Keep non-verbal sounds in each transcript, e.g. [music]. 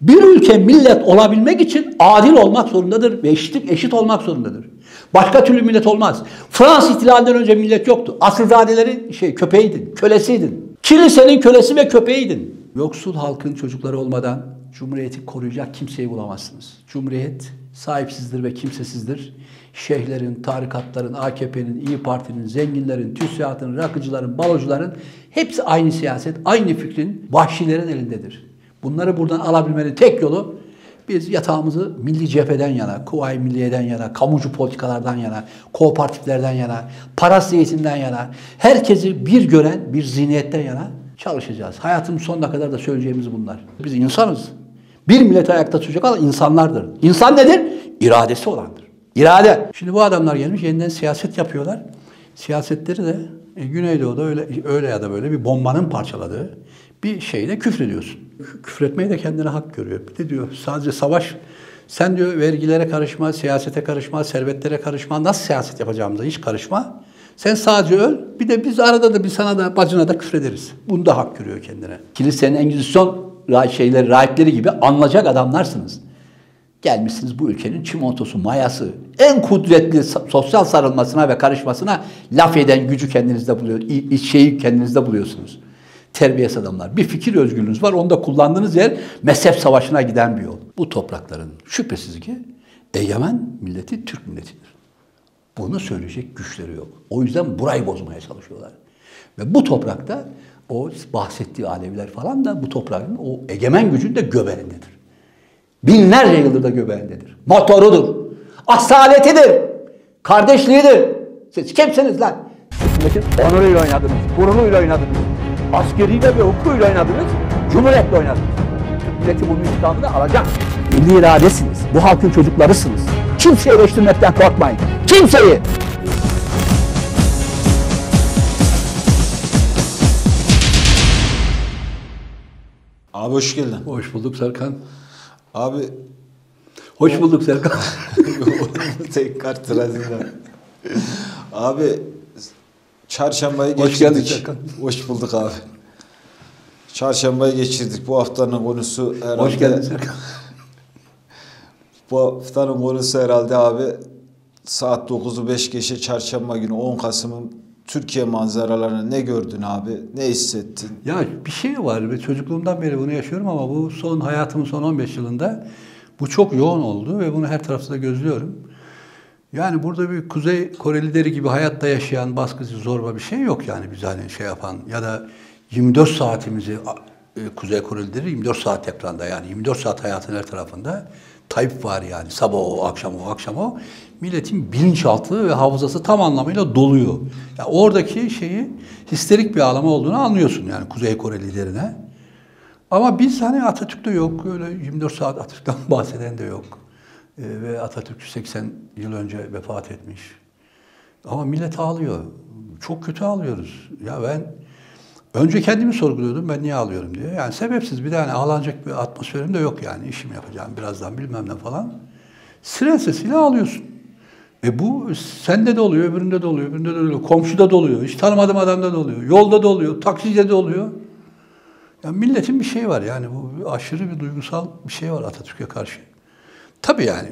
Bir ülke millet olabilmek için adil olmak zorundadır ve eşitlik eşit olmak zorundadır. Başka türlü millet olmaz. Fransız ihtilalinden önce millet yoktu. Asılzadelerin şey köpeğiydin, kölesiydin. Kilisenin kölesi ve köpeğiydin. Yoksul halkın çocukları olmadan Cumhuriyeti koruyacak kimseyi bulamazsınız. Cumhuriyet sahipsizdir ve kimsesizdir. Şeyhlerin, tarikatların, AKP'nin, İyi Parti'nin, zenginlerin, TÜSİAD'ın, rakıcıların, balocuların hepsi aynı siyaset, aynı fikrin vahşilerin elindedir. Bunları buradan alabilmenin tek yolu biz yatağımızı milli cepheden yana, Kuvayi Milliye'den yana, kamucu politikalardan yana, kooperatiflerden yana, parası eğitimden yana, herkesi bir gören bir zihniyetten yana çalışacağız. Hayatımın sonuna kadar da söyleyeceğimiz bunlar. Biz insanız. Bir millet ayakta tutacak olan insanlardır. İnsan nedir? İradesi olandır. İrade. Şimdi bu adamlar gelmiş yeniden siyaset yapıyorlar. Siyasetleri de e, Güneydoğu'da öyle, öyle ya da böyle bir bombanın parçaladığı bir şeyle küfrediyorsun. Küfretmeyi de kendine hak görüyor. Bir de diyor sadece savaş sen diyor vergilere karışma, siyasete karışma, servetlere karışma, nasıl siyaset yapacağımıza hiç karışma. Sen sadece öl, bir de biz arada da bir sana da bacına da küfrederiz. Bunu da hak görüyor kendine. Kilisenin Engizisyon şeyleri, rahipleri gibi anlayacak adamlarsınız. Gelmişsiniz bu ülkenin çimentosu, mayası, en kudretli sosyal sarılmasına ve karışmasına laf eden gücü kendinizde buluyor, şeyi kendinizde buluyorsunuz. Terbiyesiz adamlar. Bir fikir özgürlüğünüz var, onu da kullandığınız yer mezhep savaşına giden bir yol. Bu toprakların şüphesiz ki egemen milleti Türk milletidir. Bunu söyleyecek güçleri yok. O yüzden burayı bozmaya çalışıyorlar. Ve bu toprakta o bahsettiği Aleviler falan da bu toprağın o egemen gücün de göbeğindedir. Binlerce yıldır da göbeğindedir. Motorudur. Asaletidir. Kardeşliğidir. Siz kimsiniz lan? Hükümetin onuruyla oynadınız. Gururuyla oynadınız. Askeriyle ve hukukuyla oynadınız. Cumhuriyetle oynadınız. Türk milleti bu intikamını alacak. Milli iradesiniz. Bu halkın çocuklarısınız. Kimseyi eleştirmekten korkmayın. Kimseyi. Abi hoş geldin. Hoş bulduk Serkan. Abi Hoş bulduk Serkan. [laughs] tekrar tırazında. Abi çarşambayı Hoş geçirdik. Serkan. Hoş bulduk abi. Çarşambayı geçirdik. Bu haftanın konusu herhalde... Hoş geldin Serkan. Bu haftanın konusu herhalde abi saat 9'u 5 geçe çarşamba günü 10 Kasım'ın Türkiye manzaralarını ne gördün abi? Ne hissettin? Ya bir şey var ve çocukluğumdan beri bunu yaşıyorum ama bu son hayatımın son 15 yılında bu çok yoğun oldu ve bunu her tarafta da gözlüyorum. Yani burada bir Kuzey Kore lideri gibi hayatta yaşayan baskıcı zorba bir şey yok yani biz hani şey yapan ya da 24 saatimizi e, Kuzey Kore lideri 24 saat ekranda yani 24 saat hayatın her tarafında Tayyip var yani sabah o akşam o akşam o milletin bilinçaltı ve hafızası tam anlamıyla doluyor. Yani oradaki şeyi histerik bir ağlama olduğunu anlıyorsun yani Kuzey Kore liderine. Ama biz hani Atatürk'te yok öyle 24 saat Atatürk'ten [laughs] bahseden de yok. Ee, ve Atatürk 80 yıl önce vefat etmiş. Ama millet ağlıyor. Çok kötü ağlıyoruz. Ya ben önce kendimi sorguluyordum ben niye ağlıyorum diye. Yani sebepsiz bir tane ağlanacak bir atmosferim de yok yani. işimi yapacağım birazdan bilmem ne falan. Siren sesiyle ağlıyorsun. E bu sende de oluyor, öbüründe de oluyor, öbüründe de oluyor, komşuda da oluyor, hiç tanımadığım adamda da oluyor, yolda da oluyor, takside de oluyor. Ya milletin bir şey var yani bu aşırı bir duygusal bir şey var Atatürk'e karşı. Tabii yani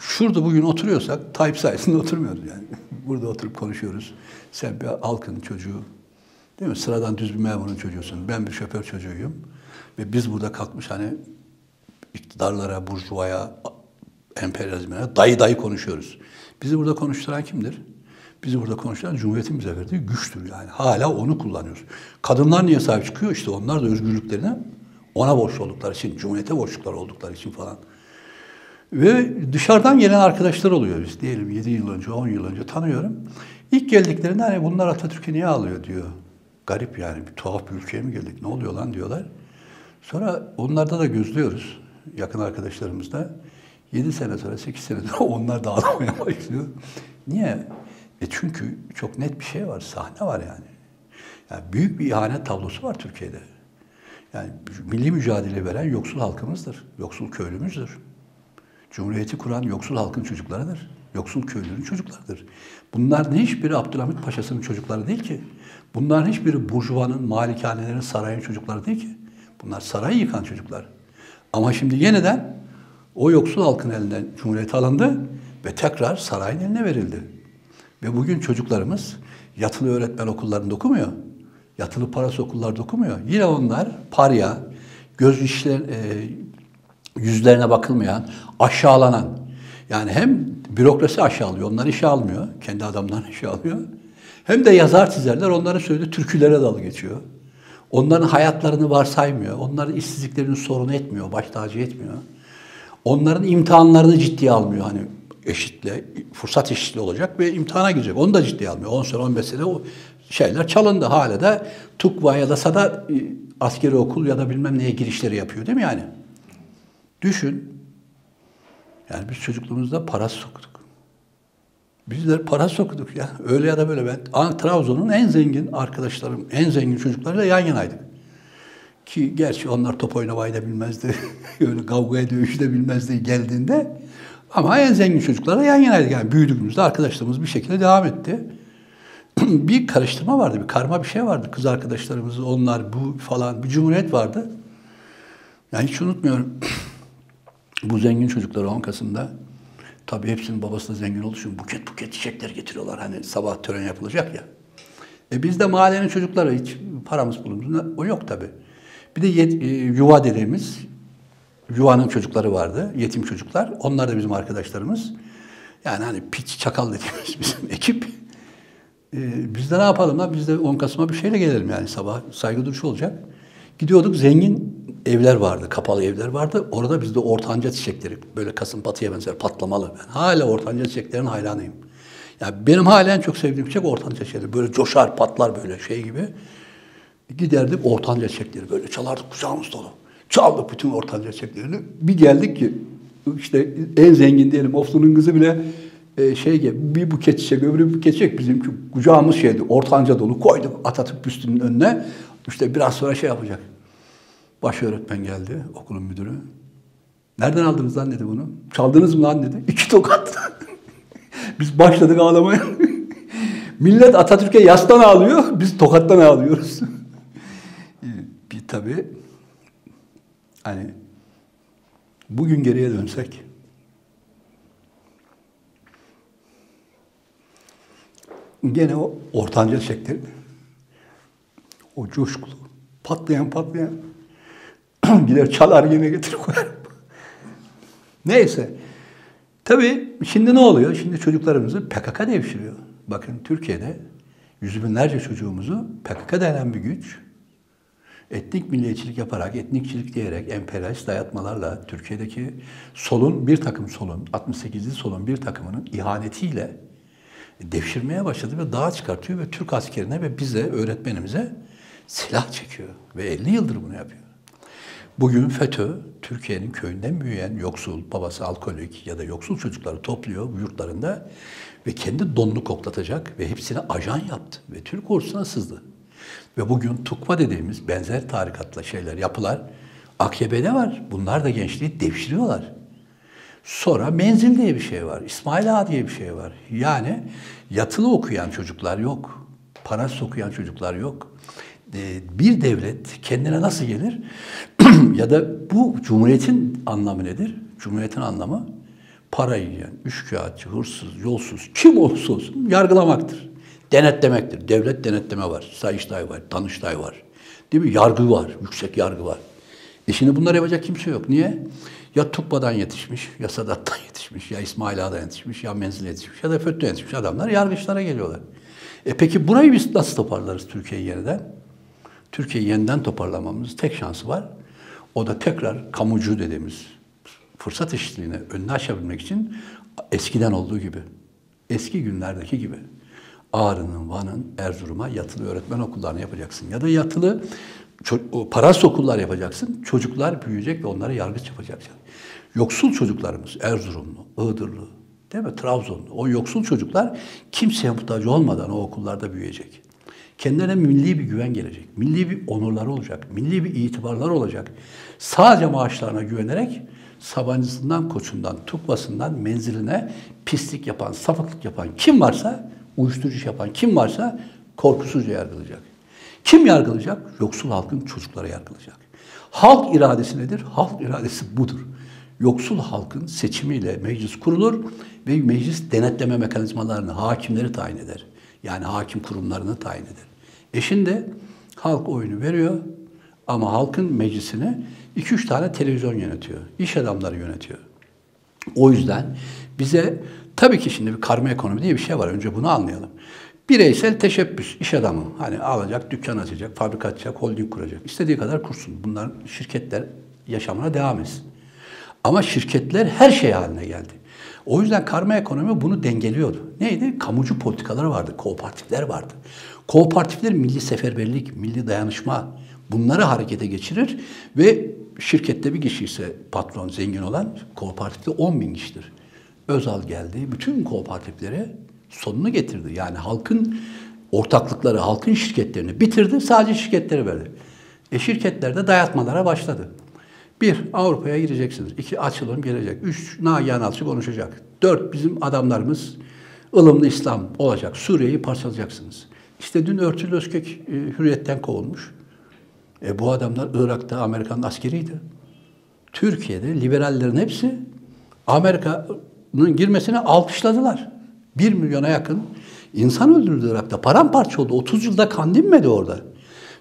şurada bugün oturuyorsak Tayyip sayesinde [laughs] oturmuyoruz yani. Burada oturup konuşuyoruz. Sen bir halkın çocuğu, değil mi? Sıradan düz bir memurun çocuğusun. Ben bir şoför çocuğuyum. Ve biz burada kalkmış hani iktidarlara, burjuvaya, emperyalizme dayı dayı konuşuyoruz. Bizi burada konuşturan kimdir? Bizi burada konuşturan Cumhuriyet'in bize verdiği güçtür yani. Hala onu kullanıyoruz. Kadınlar niye sahip çıkıyor? İşte onlar da özgürlüklerine ona borçlu oldukları için, Cumhuriyet'e borçlukları oldukları için falan. Ve dışarıdan gelen arkadaşlar oluyor biz. Diyelim 7 yıl önce, 10 yıl önce tanıyorum. İlk geldiklerinde hani bunlar Atatürk'ü niye alıyor diyor. Garip yani bir tuhaf bir ülkeye mi geldik? Ne oluyor lan diyorlar. Sonra onlarda da gözlüyoruz. Yakın arkadaşlarımızda. 7 sene sonra, 8 sene sonra [laughs] onlar dağılmaya başlıyor. Niye? E çünkü çok net bir şey var, sahne var yani. yani büyük bir ihanet tablosu var Türkiye'de. Yani milli mücadele veren yoksul halkımızdır, yoksul köylümüzdür. Cumhuriyeti kuran yoksul halkın çocuklarıdır. Yoksul köylünün çocuklarıdır. Bunların hiçbiri Abdülhamit Paşa'sının çocukları değil ki. Bunların hiçbiri burjuvanın, malikanelerin, sarayın çocukları değil ki. Bunlar sarayı yıkan çocuklar. Ama şimdi yeniden o yoksul halkın elinden Cumhuriyet alındı ve tekrar sarayın eline verildi. Ve bugün çocuklarımız yatılı öğretmen okullarında okumuyor. Yatılı parası okullarda okumuyor. Yine onlar parya, göz işler, e, yüzlerine bakılmayan, aşağılanan. Yani hem bürokrasi aşağılıyor, onlar işe almıyor. Kendi adamlarını işe alıyor. Hem de yazar çizerler onların söylediği türkülere dal geçiyor. Onların hayatlarını varsaymıyor. Onların işsizliklerini sorun etmiyor, baş tacı etmiyor. Onların imtihanlarını ciddiye almıyor. Hani eşitle, fırsat eşitliği olacak ve imtihana girecek. Onu da ciddiye almıyor. 10 sene, 15 sene o şeyler çalındı. Hala da TUKVA ya da SADA e, askeri okul ya da bilmem neye girişleri yapıyor değil mi yani? Düşün. Yani biz çocukluğumuzda para soktuk. Bizler para soktuk ya. Öyle ya da böyle ben Trabzon'un en zengin arkadaşlarım, en zengin çocuklarıyla yan yanaydık. Ki gerçi onlar top oynamayı da bilmezdi. [laughs] Öyle kavgaya dövüşü de bilmezdi geldiğinde. Ama en zengin çocuklarla yan yanaydık. Yani büyüdüğümüzde arkadaşlarımız bir şekilde devam etti. [clears throat] bir karıştırma vardı, bir karma bir şey vardı. Kız arkadaşlarımız, onlar, bu falan, bir cumhuriyet vardı. Yani hiç unutmuyorum. [clears throat] bu zengin çocuklar 10 Kasım'da tabii hepsinin babası da zengin olduğu için buket buket çiçekler getiriyorlar. Hani sabah tören yapılacak ya. E biz de mahallenin çocukları hiç paramız bulunduğunda o yok tabii. Bir de yet, e, yuva dediğimiz yuvanın çocukları vardı. Yetim çocuklar. Onlar da bizim arkadaşlarımız. Yani hani piç çakal dediğimiz [laughs] bizim ekip. E, biz de ne yapalım lan? Biz de 10 Kasım'a bir şeyle gelelim yani sabah saygı duruşu olacak. Gidiyorduk zengin evler vardı, kapalı evler vardı. Orada bizde ortanca çiçekleri, böyle kasım patıya benzer patlamalı. Ben hala ortanca çiçeklerin hayranıyım. Yani benim halen çok sevdiğim çiçek ortanca çiçekleri. Böyle coşar, patlar böyle şey gibi. Giderdik ortanca çiçekleri böyle çalardık kucağımız dolu. Çaldık bütün ortanca çiçeklerini. Bir geldik ki işte en zengin diyelim Oflu'nun kızı bile e, şey gibi bir buket çiçek, öbürü buket çiçek bizim kucağımız şeydi, ortanca dolu koyduk Atatürk büstünün önüne. İşte biraz sonra şey yapacak. Baş öğretmen geldi, okulun müdürü. Nereden aldınız lan dedi bunu. Çaldınız mı lan dedi. İki tokat. [laughs] biz başladık ağlamaya. [laughs] Millet Atatürk'e yastan ağlıyor, biz tokattan ağlıyoruz. [laughs] bir tabii hani bugün geriye dönsek gene o ortanca çekti. O coşkulu, patlayan patlayan gider çalar yine getir koyar. Neyse. Tabii şimdi ne oluyor? Şimdi çocuklarımızı PKK devşiriyor. Bakın Türkiye'de yüz binlerce çocuğumuzu PKK denen bir güç etnik milliyetçilik yaparak, etnikçilik diyerek, emperyalist dayatmalarla Türkiye'deki solun, bir takım solun, 68'li solun bir takımının ihanetiyle devşirmeye başladı ve dağa çıkartıyor ve Türk askerine ve bize, öğretmenimize silah çekiyor. Ve 50 yıldır bunu yapıyor. Bugün FETÖ, Türkiye'nin köyünden büyüyen yoksul, babası alkolik ya da yoksul çocukları topluyor yurtlarında ve kendi donunu koklatacak ve hepsini ajan yaptı ve Türk ordusuna sızdı. Ve bugün TUKVA dediğimiz benzer tarikatla şeyler, yapılar AKP'de var. Bunlar da gençliği devşiriyorlar. Sonra menzil diye bir şey var. İsmail Ağa diye bir şey var. Yani yatılı okuyan çocuklar yok. Parasız okuyan çocuklar yok. Ee, bir devlet kendine nasıl gelir? [clears throat] ya da bu cumhuriyetin anlamı nedir? Cumhuriyetin anlamı para yiyen, üçkağıtçı, hırsız, yolsuz, kim olursa olsun yargılamaktır. Denetlemektir. Devlet denetleme var. Sayıştay var, Danıştay var. Değil mi? Yargı var, yüksek yargı var. E şimdi bunları yapacak kimse yok. Niye? Ya Tukba'dan yetişmiş, ya Sadat'tan [laughs] yetişmiş, ya İsmail Ağa'dan yetişmiş, ya Menzil'e yetişmiş, ya da FETÖ'den yetişmiş adamlar yargıçlara geliyorlar. E peki burayı biz nasıl toparlarız Türkiye'yi yeniden? Türkiye'yi yeniden toparlamamız tek şansı var. O da tekrar kamucu dediğimiz fırsat eşitliğine önünü açabilmek için eskiden olduğu gibi, eski günlerdeki gibi Ağrı'nın, Van'ın, Erzurum'a yatılı öğretmen okullarını yapacaksın. Ya da yatılı parasız okullar yapacaksın. Çocuklar büyüyecek ve onları yargıç yapacaksın. Yoksul çocuklarımız, Erzurumlu, Iğdırlı, değil mi? Trabzonlu. O yoksul çocuklar kimseye muhtaç olmadan o okullarda büyüyecek. Kendilerine milli bir güven gelecek. Milli bir onurları olacak. Milli bir itibarları olacak. Sadece maaşlarına güvenerek Sabancısından, Koçundan, Tukvasından, menziline pislik yapan, sapıklık yapan kim varsa, uyuşturucu yapan kim varsa korkusuzca yargılayacak. Kim yargılayacak? Yoksul halkın çocukları yargılayacak. Halk iradesi nedir? Halk iradesi budur. Yoksul halkın seçimiyle meclis kurulur ve meclis denetleme mekanizmalarını, hakimleri tayin eder. Yani hakim kurumlarını tayin eder. E şimdi halk oyunu veriyor ama halkın meclisini 2-3 tane televizyon yönetiyor. İş adamları yönetiyor. O yüzden bize tabii ki şimdi bir karma ekonomi diye bir şey var. Önce bunu anlayalım. Bireysel teşebbüs, iş adamı. Hani alacak, dükkan açacak, fabrika açacak, holding kuracak. İstediği kadar kursun. Bunlar şirketler yaşamına devam etsin. Ama şirketler her şey haline geldi. O yüzden karma ekonomi bunu dengeliyordu. Neydi? Kamucu politikaları vardı, kooperatifler vardı. Kooperatifler milli seferberlik, milli dayanışma bunları harekete geçirir ve şirkette bir kişi ise patron zengin olan kooperatifte 10 bin kişidir. Özal geldi, bütün kooperatiflere sonunu getirdi. Yani halkın ortaklıkları, halkın şirketlerini bitirdi, sadece şirketleri verdi. E şirketler de dayatmalara başladı. Bir, Avrupa'ya gireceksiniz. İki, açılım gelecek. Üç, Nagihan Alçı konuşacak. Dört, bizim adamlarımız ılımlı İslam olacak. Suriye'yi parçalayacaksınız. İşte dün Örtülü Özkök e, hürriyetten kovulmuş. E bu adamlar Irak'ta Amerikan askeriydi. Türkiye'de liberallerin hepsi Amerika'nın girmesine alkışladılar. Bir milyona yakın insan öldürüldü Irak'ta. Paramparça oldu. 30 yılda kan dinmedi orada.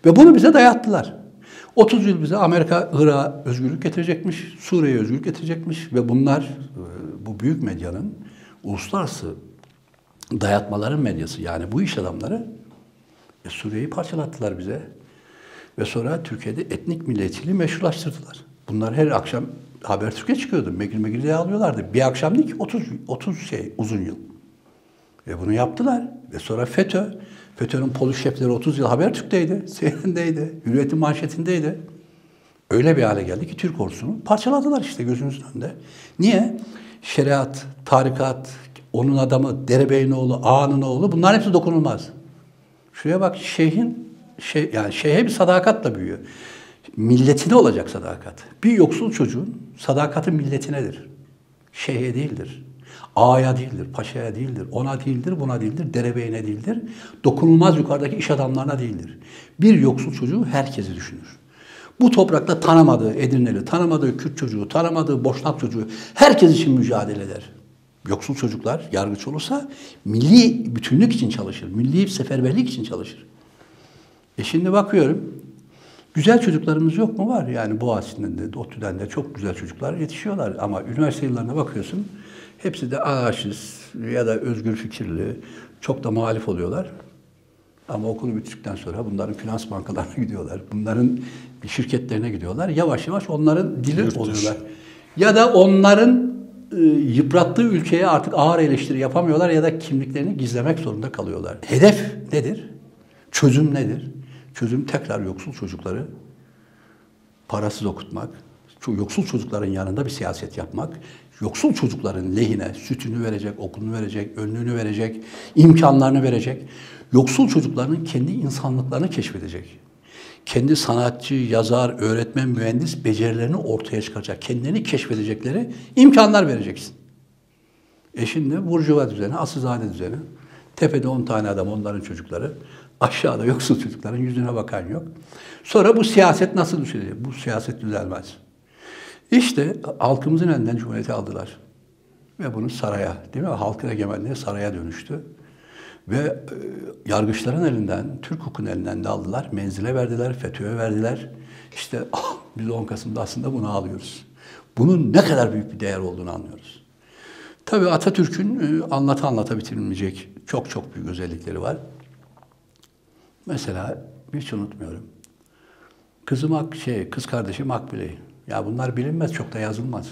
Ve bunu bize dayattılar. 30 yıl bize Amerika Irak'a özgürlük getirecekmiş, Suriye'ye özgürlük getirecekmiş ve bunlar e, bu büyük medyanın uluslararası dayatmaların medyası yani bu iş adamları e, Suriye'yi parçalattılar bize. Ve sonra Türkiye'de etnik milliyetçiliği meşrulaştırdılar. Bunlar her akşam Habertürk'e çıkıyordu. Megil Megil diye alıyorlardı. Bir akşam değil ki 30, 30 şey uzun yıl. Ve bunu yaptılar. Ve sonra FETÖ. FETÖ'nün polis şefleri 30 yıl Habertürk'teydi. Seyren'deydi. [laughs] Hürriyet'in manşetindeydi. Öyle bir hale geldi ki Türk ordusunu parçaladılar işte gözümüzün önünde. Niye? Şeriat, tarikat, onun adamı, derebeyin oğlu, ağanın oğlu bunlar hepsi dokunulmaz. Şuraya bak şeyhin şey yani şeyhe bir sadakatla büyüyor. Milletine olacak sadakat. Bir yoksul çocuğun sadakati milletinedir. Şeyhe değildir. Ağaya değildir, paşaya değildir, ona değildir, buna değildir, derebeyine değildir. Dokunulmaz yukarıdaki iş adamlarına değildir. Bir yoksul çocuğu herkesi düşünür. Bu toprakta tanımadığı Edirneli, tanımadığı Kürt çocuğu, tanımadığı Boşnak çocuğu herkes için mücadele eder. Yoksul çocuklar yargıç olursa milli bütünlük için çalışır, milli seferberlik için çalışır. E şimdi bakıyorum, güzel çocuklarımız yok mu? Var. Yani Boğaziçi'nden de, ODTÜ'den de çok güzel çocuklar yetişiyorlar. Ama üniversite yıllarına bakıyorsun, hepsi de anarşist ya da özgür fikirli, çok da muhalif oluyorlar. Ama okulu bitirdikten sonra bunların finans bankalarına [laughs] gidiyorlar. Bunların şirketlerine gidiyorlar. Yavaş yavaş onların dili Yurt oluyorlar. Ya da onların yıprattığı ülkeye artık ağır eleştiri yapamıyorlar ya da kimliklerini gizlemek zorunda kalıyorlar. Hedef nedir? Çözüm nedir? Çözüm tekrar yoksul çocukları parasız okutmak, yoksul çocukların yanında bir siyaset yapmak, yoksul çocukların lehine sütünü verecek, okulunu verecek, önlüğünü verecek, imkanlarını verecek, yoksul çocukların kendi insanlıklarını keşfedecek. Kendi sanatçı, yazar, öğretmen, mühendis becerilerini ortaya çıkaracak, kendilerini keşfedecekleri imkanlar vereceksin. E şimdi burjuva düzeni, asılzade düzeni, tepede 10 tane adam onların çocukları, aşağıda yoksul çocukların yüzüne bakan yok. Sonra bu siyaset nasıl düşecek? Bu siyaset düzelmez. İşte halkımızın elinden cumhuriyeti aldılar. Ve bunu saraya, değil mi? Halkın egemenliği saraya dönüştü. Ve e, yargıçların elinden, Türk hukukun elinden de aldılar. Menzile verdiler, FETÖ'ye verdiler. İşte [laughs] ah, biz 10 Kasım'da aslında bunu alıyoruz. Bunun ne kadar büyük bir değer olduğunu anlıyoruz. Tabii Atatürk'ün e, anlata anlata bitirilmeyecek çok çok büyük özellikleri var. Mesela hiç unutmuyorum. Kızım şey, kız kardeşi Makbule. Ya bunlar bilinmez, çok da yazılmaz.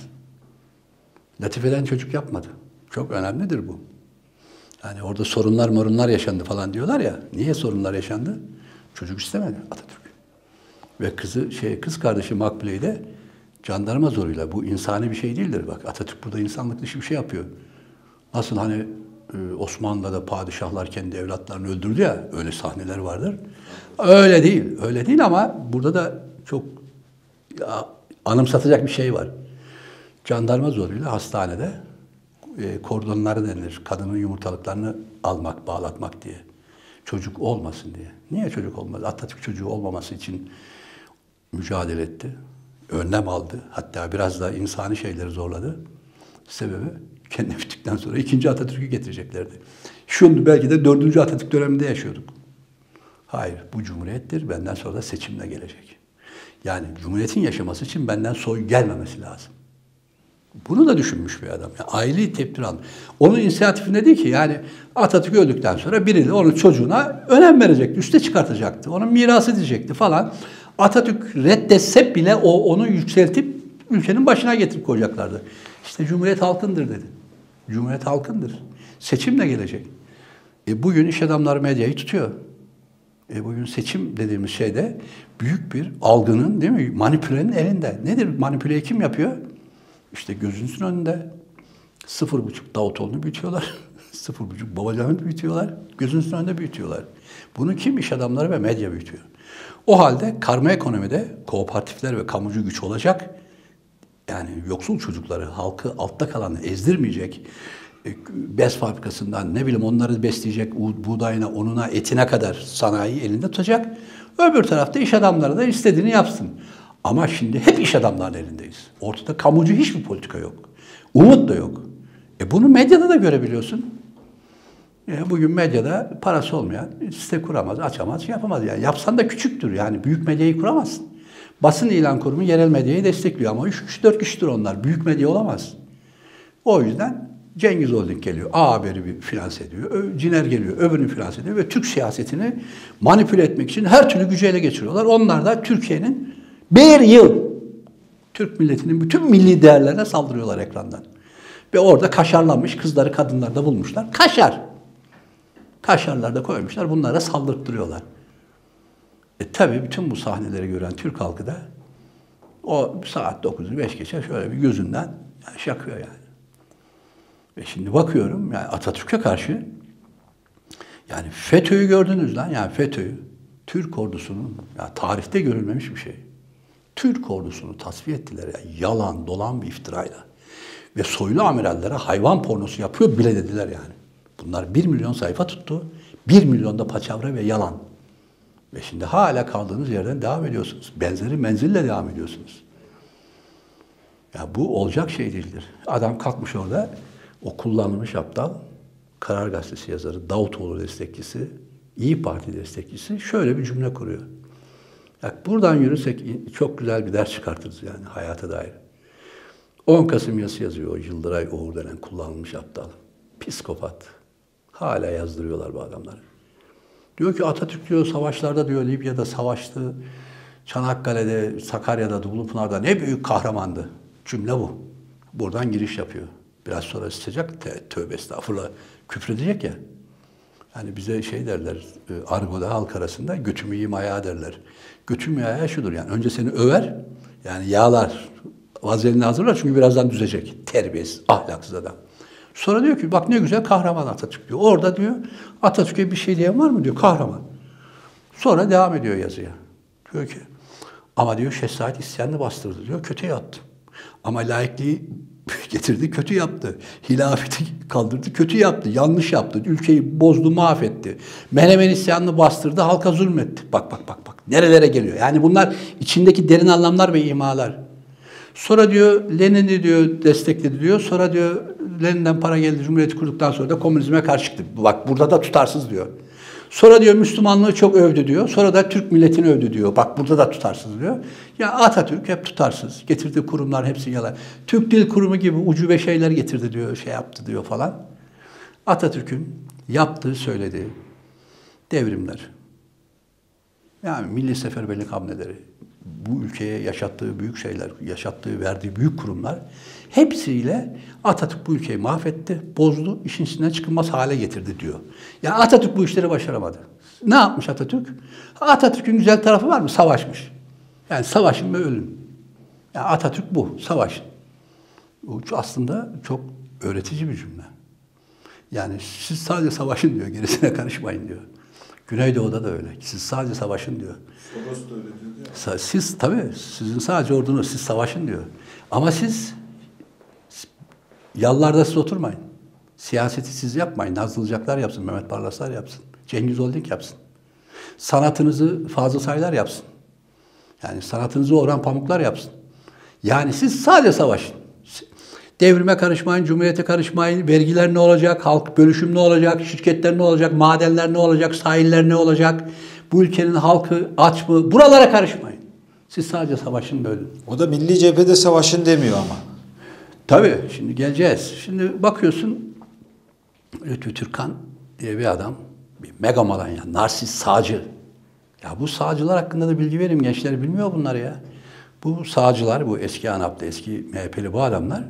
Latifeden çocuk yapmadı. Çok önemlidir bu. Yani orada sorunlar morunlar yaşandı falan diyorlar ya. Niye sorunlar yaşandı? Çocuk istemedi Atatürk. Ve kızı şey kız kardeşi Makbule'yi de jandarma zoruyla bu insani bir şey değildir. Bak Atatürk burada insanlık dışı bir şey yapıyor. Nasıl hani e, Osmanlı'da padişahlar kendi evlatlarını öldürdü ya öyle sahneler vardır. Öyle değil. Öyle değil ama burada da çok ya, anımsatacak bir şey var. Jandarma zoruyla hastanede e, kordonları denir. Kadının yumurtalıklarını almak, bağlatmak diye. Çocuk olmasın diye. Niye çocuk olmaz? Atatürk çocuğu olmaması için mücadele etti. Önlem aldı. Hatta biraz da insani şeyleri zorladı. Sebebi kendi [laughs] bittikten sonra ikinci Atatürk'ü getireceklerdi. Şimdi belki de dördüncü Atatürk döneminde yaşıyorduk. Hayır, bu cumhuriyettir. Benden sonra da seçimle gelecek. Yani cumhuriyetin yaşaması için benden soy gelmemesi lazım. Bunu da düşünmüş bir adam. Yani aileyi tepdir almış. Onun inisiyatifinde değil ki yani Atatürk öldükten sonra biri de onun çocuğuna önem verecekti, üste çıkartacaktı. Onun mirası diyecekti falan. Atatürk reddetse bile o onu yükseltip ülkenin başına getirip koyacaklardı. İşte Cumhuriyet halkındır dedi. Cumhuriyet halkındır. Seçim de gelecek. E bugün iş adamları medyayı tutuyor. E bugün seçim dediğimiz şeyde büyük bir algının değil mi manipülenin elinde. Nedir manipüleyi kim yapıyor? İşte gözünüzün önünde sıfır buçuk Davutoğlu'nu büyütüyorlar. [laughs] sıfır buçuk Babacan'ı büyütüyorlar. Gözünüzün önünde büyütüyorlar. Bunu kim? iş adamları ve medya büyütüyor. O halde karma ekonomide kooperatifler ve kamucu güç olacak. Yani yoksul çocukları, halkı altta kalanı ezdirmeyecek. E, bez fabrikasından ne bileyim onları besleyecek buğdayına, onuna, etine kadar sanayi elinde tutacak. Öbür tarafta iş adamları da istediğini yapsın. Ama şimdi hep iş adamlarının elindeyiz. Ortada kamucu hiçbir politika yok. Umut da yok. E bunu medyada da görebiliyorsun. E bugün medyada parası olmayan site kuramaz, açamaz, yapamaz. Yani yapsan da küçüktür. Yani büyük medyayı kuramazsın. Basın ilan kurumu yerel medyayı destekliyor ama 3-4 kişidir onlar. Büyük medya olamaz. O yüzden Cengiz Holding geliyor. A Haber'i bir finanse ediyor. Ciner geliyor. Öbürünü finanse ediyor. Ve Türk siyasetini manipüle etmek için her türlü gücü ele geçiriyorlar. Onlar da Türkiye'nin bir yıl Türk milletinin bütün milli değerlerine saldırıyorlar ekrandan. Ve orada kaşarlanmış kızları kadınları da bulmuşlar. Kaşar. Kaşarlar da koymuşlar. Bunlara saldırttırıyorlar. E tabi bütün bu sahneleri gören Türk halkı da o saat 9'u 5 geçe şöyle bir gözünden yani şakıyor yani. Ve şimdi bakıyorum yani Atatürk'e karşı yani FETÖ'yü gördünüz lan yani FETÖ'yü. Türk ordusunun ya tarihte görülmemiş bir şey. Türk ordusunu tasfiye ettiler ya yalan dolan bir iftirayla. Ve soylu amirallere hayvan pornosu yapıyor bile dediler yani. Bunlar bir milyon sayfa tuttu. Bir milyonda paçavra ve yalan. Ve şimdi hala kaldığınız yerden devam ediyorsunuz. Benzeri menzille devam ediyorsunuz. Ya bu olacak şey değildir. Adam kalkmış orada o kullanılmış aptal Karar Gazetesi yazarı, Davutoğlu destekçisi, İyi Parti destekçisi şöyle bir cümle kuruyor. Bak buradan yürüsek çok güzel bir ders çıkartırız yani hayata dair. 10 Kasım yazısı yazıyor o Yıldıray Oğur denen kullanılmış aptal. Psikopat. Hala yazdırıyorlar bu adamları. Diyor ki Atatürk diyor savaşlarda diyor Libya'da savaştı. Çanakkale'de, Sakarya'da, Dumlupınar'da ne büyük kahramandı. Cümle bu. Buradan giriş yapıyor. Biraz sonra isteyecek, tövbe estağfurullah küfredecek ya. Yani bize şey derler, e, argoda halk arasında götümü yiyeyim ayağı derler. Götüm ayağı şudur yani. Önce seni över, yani yağlar, vazelini hazırlar çünkü birazdan düzecek. Terbiyesiz, ahlaksız adam. Sonra diyor ki bak ne güzel kahraman Atatürk diyor. Orada diyor Atatürk'e bir şey diyen var mı diyor kahraman. Sonra devam ediyor yazıya. Diyor ki ama diyor Şehzade isyanını bastırdı diyor kötü yattı. Ama laikliği [laughs] getirdi, kötü yaptı. Hilafeti kaldırdı, kötü yaptı, yanlış yaptı. Ülkeyi bozdu, mahvetti. Menemen isyanını bastırdı, halka zulmetti. Bak bak bak bak. Nerelere geliyor? Yani bunlar içindeki derin anlamlar ve imalar. Sonra diyor Lenin'i diyor destekledi diyor. Sonra diyor Lenin'den para geldi Cumhuriyeti kurduktan sonra da komünizme karşı çıktı. Bak burada da tutarsız diyor. Sonra diyor Müslümanlığı çok övdü diyor. Sonra da Türk milletini övdü diyor. Bak burada da tutarsız diyor. Ya Atatürk hep tutarsız. Getirdiği kurumlar hepsi yalan. Türk Dil Kurumu gibi ucube şeyler getirdi diyor, şey yaptı diyor falan. Atatürk'ün yaptığı, söylediği devrimler. Yani milli seferberlik hamleleri, bu ülkeye yaşattığı büyük şeyler, yaşattığı, verdiği büyük kurumlar hepsiyle Atatürk bu ülkeyi mahvetti, bozdu, işin içinden çıkılmaz hale getirdi diyor. Yani Atatürk bu işleri başaramadı. Ne yapmış Atatürk? Atatürk'ün güzel tarafı var mı? Savaşmış. Yani savaşın ve ölün. Yani Atatürk bu, savaşın. Bu aslında çok öğretici bir cümle. Yani siz sadece savaşın diyor, gerisine karışmayın diyor. Güneydoğu'da da öyle. Siz sadece savaşın diyor. Soros da öyle diyor. Siz tabii, sizin sadece ordunuz, siz savaşın diyor. Ama siz yallarda siz oturmayın. Siyaseti siz yapmayın. Nazlıcaklar yapsın, Mehmet Barlaslar yapsın. Cengiz Holding yapsın. Sanatınızı Fazıl Saylar yapsın. Yani sanatınızı Orhan Pamuklar yapsın. Yani siz sadece savaşın. Devrime karışmayın, cumhuriyete karışmayın, vergiler ne olacak, halk bölüşüm ne olacak, şirketler ne olacak, madenler ne olacak, sahiller ne olacak, bu ülkenin halkı aç mı, buralara karışmayın. Siz sadece savaşın böyle. O da milli cephede savaşın demiyor ama. Tabii, şimdi geleceğiz. Şimdi bakıyorsun, Lütfü Türkan diye bir adam, bir megamalan ya, narsist sağcı. Ya bu sağcılar hakkında da bilgi vereyim, gençler bilmiyor bunları ya. Bu sağcılar, bu eski ANAP'ta, eski MHP'li bu adamlar,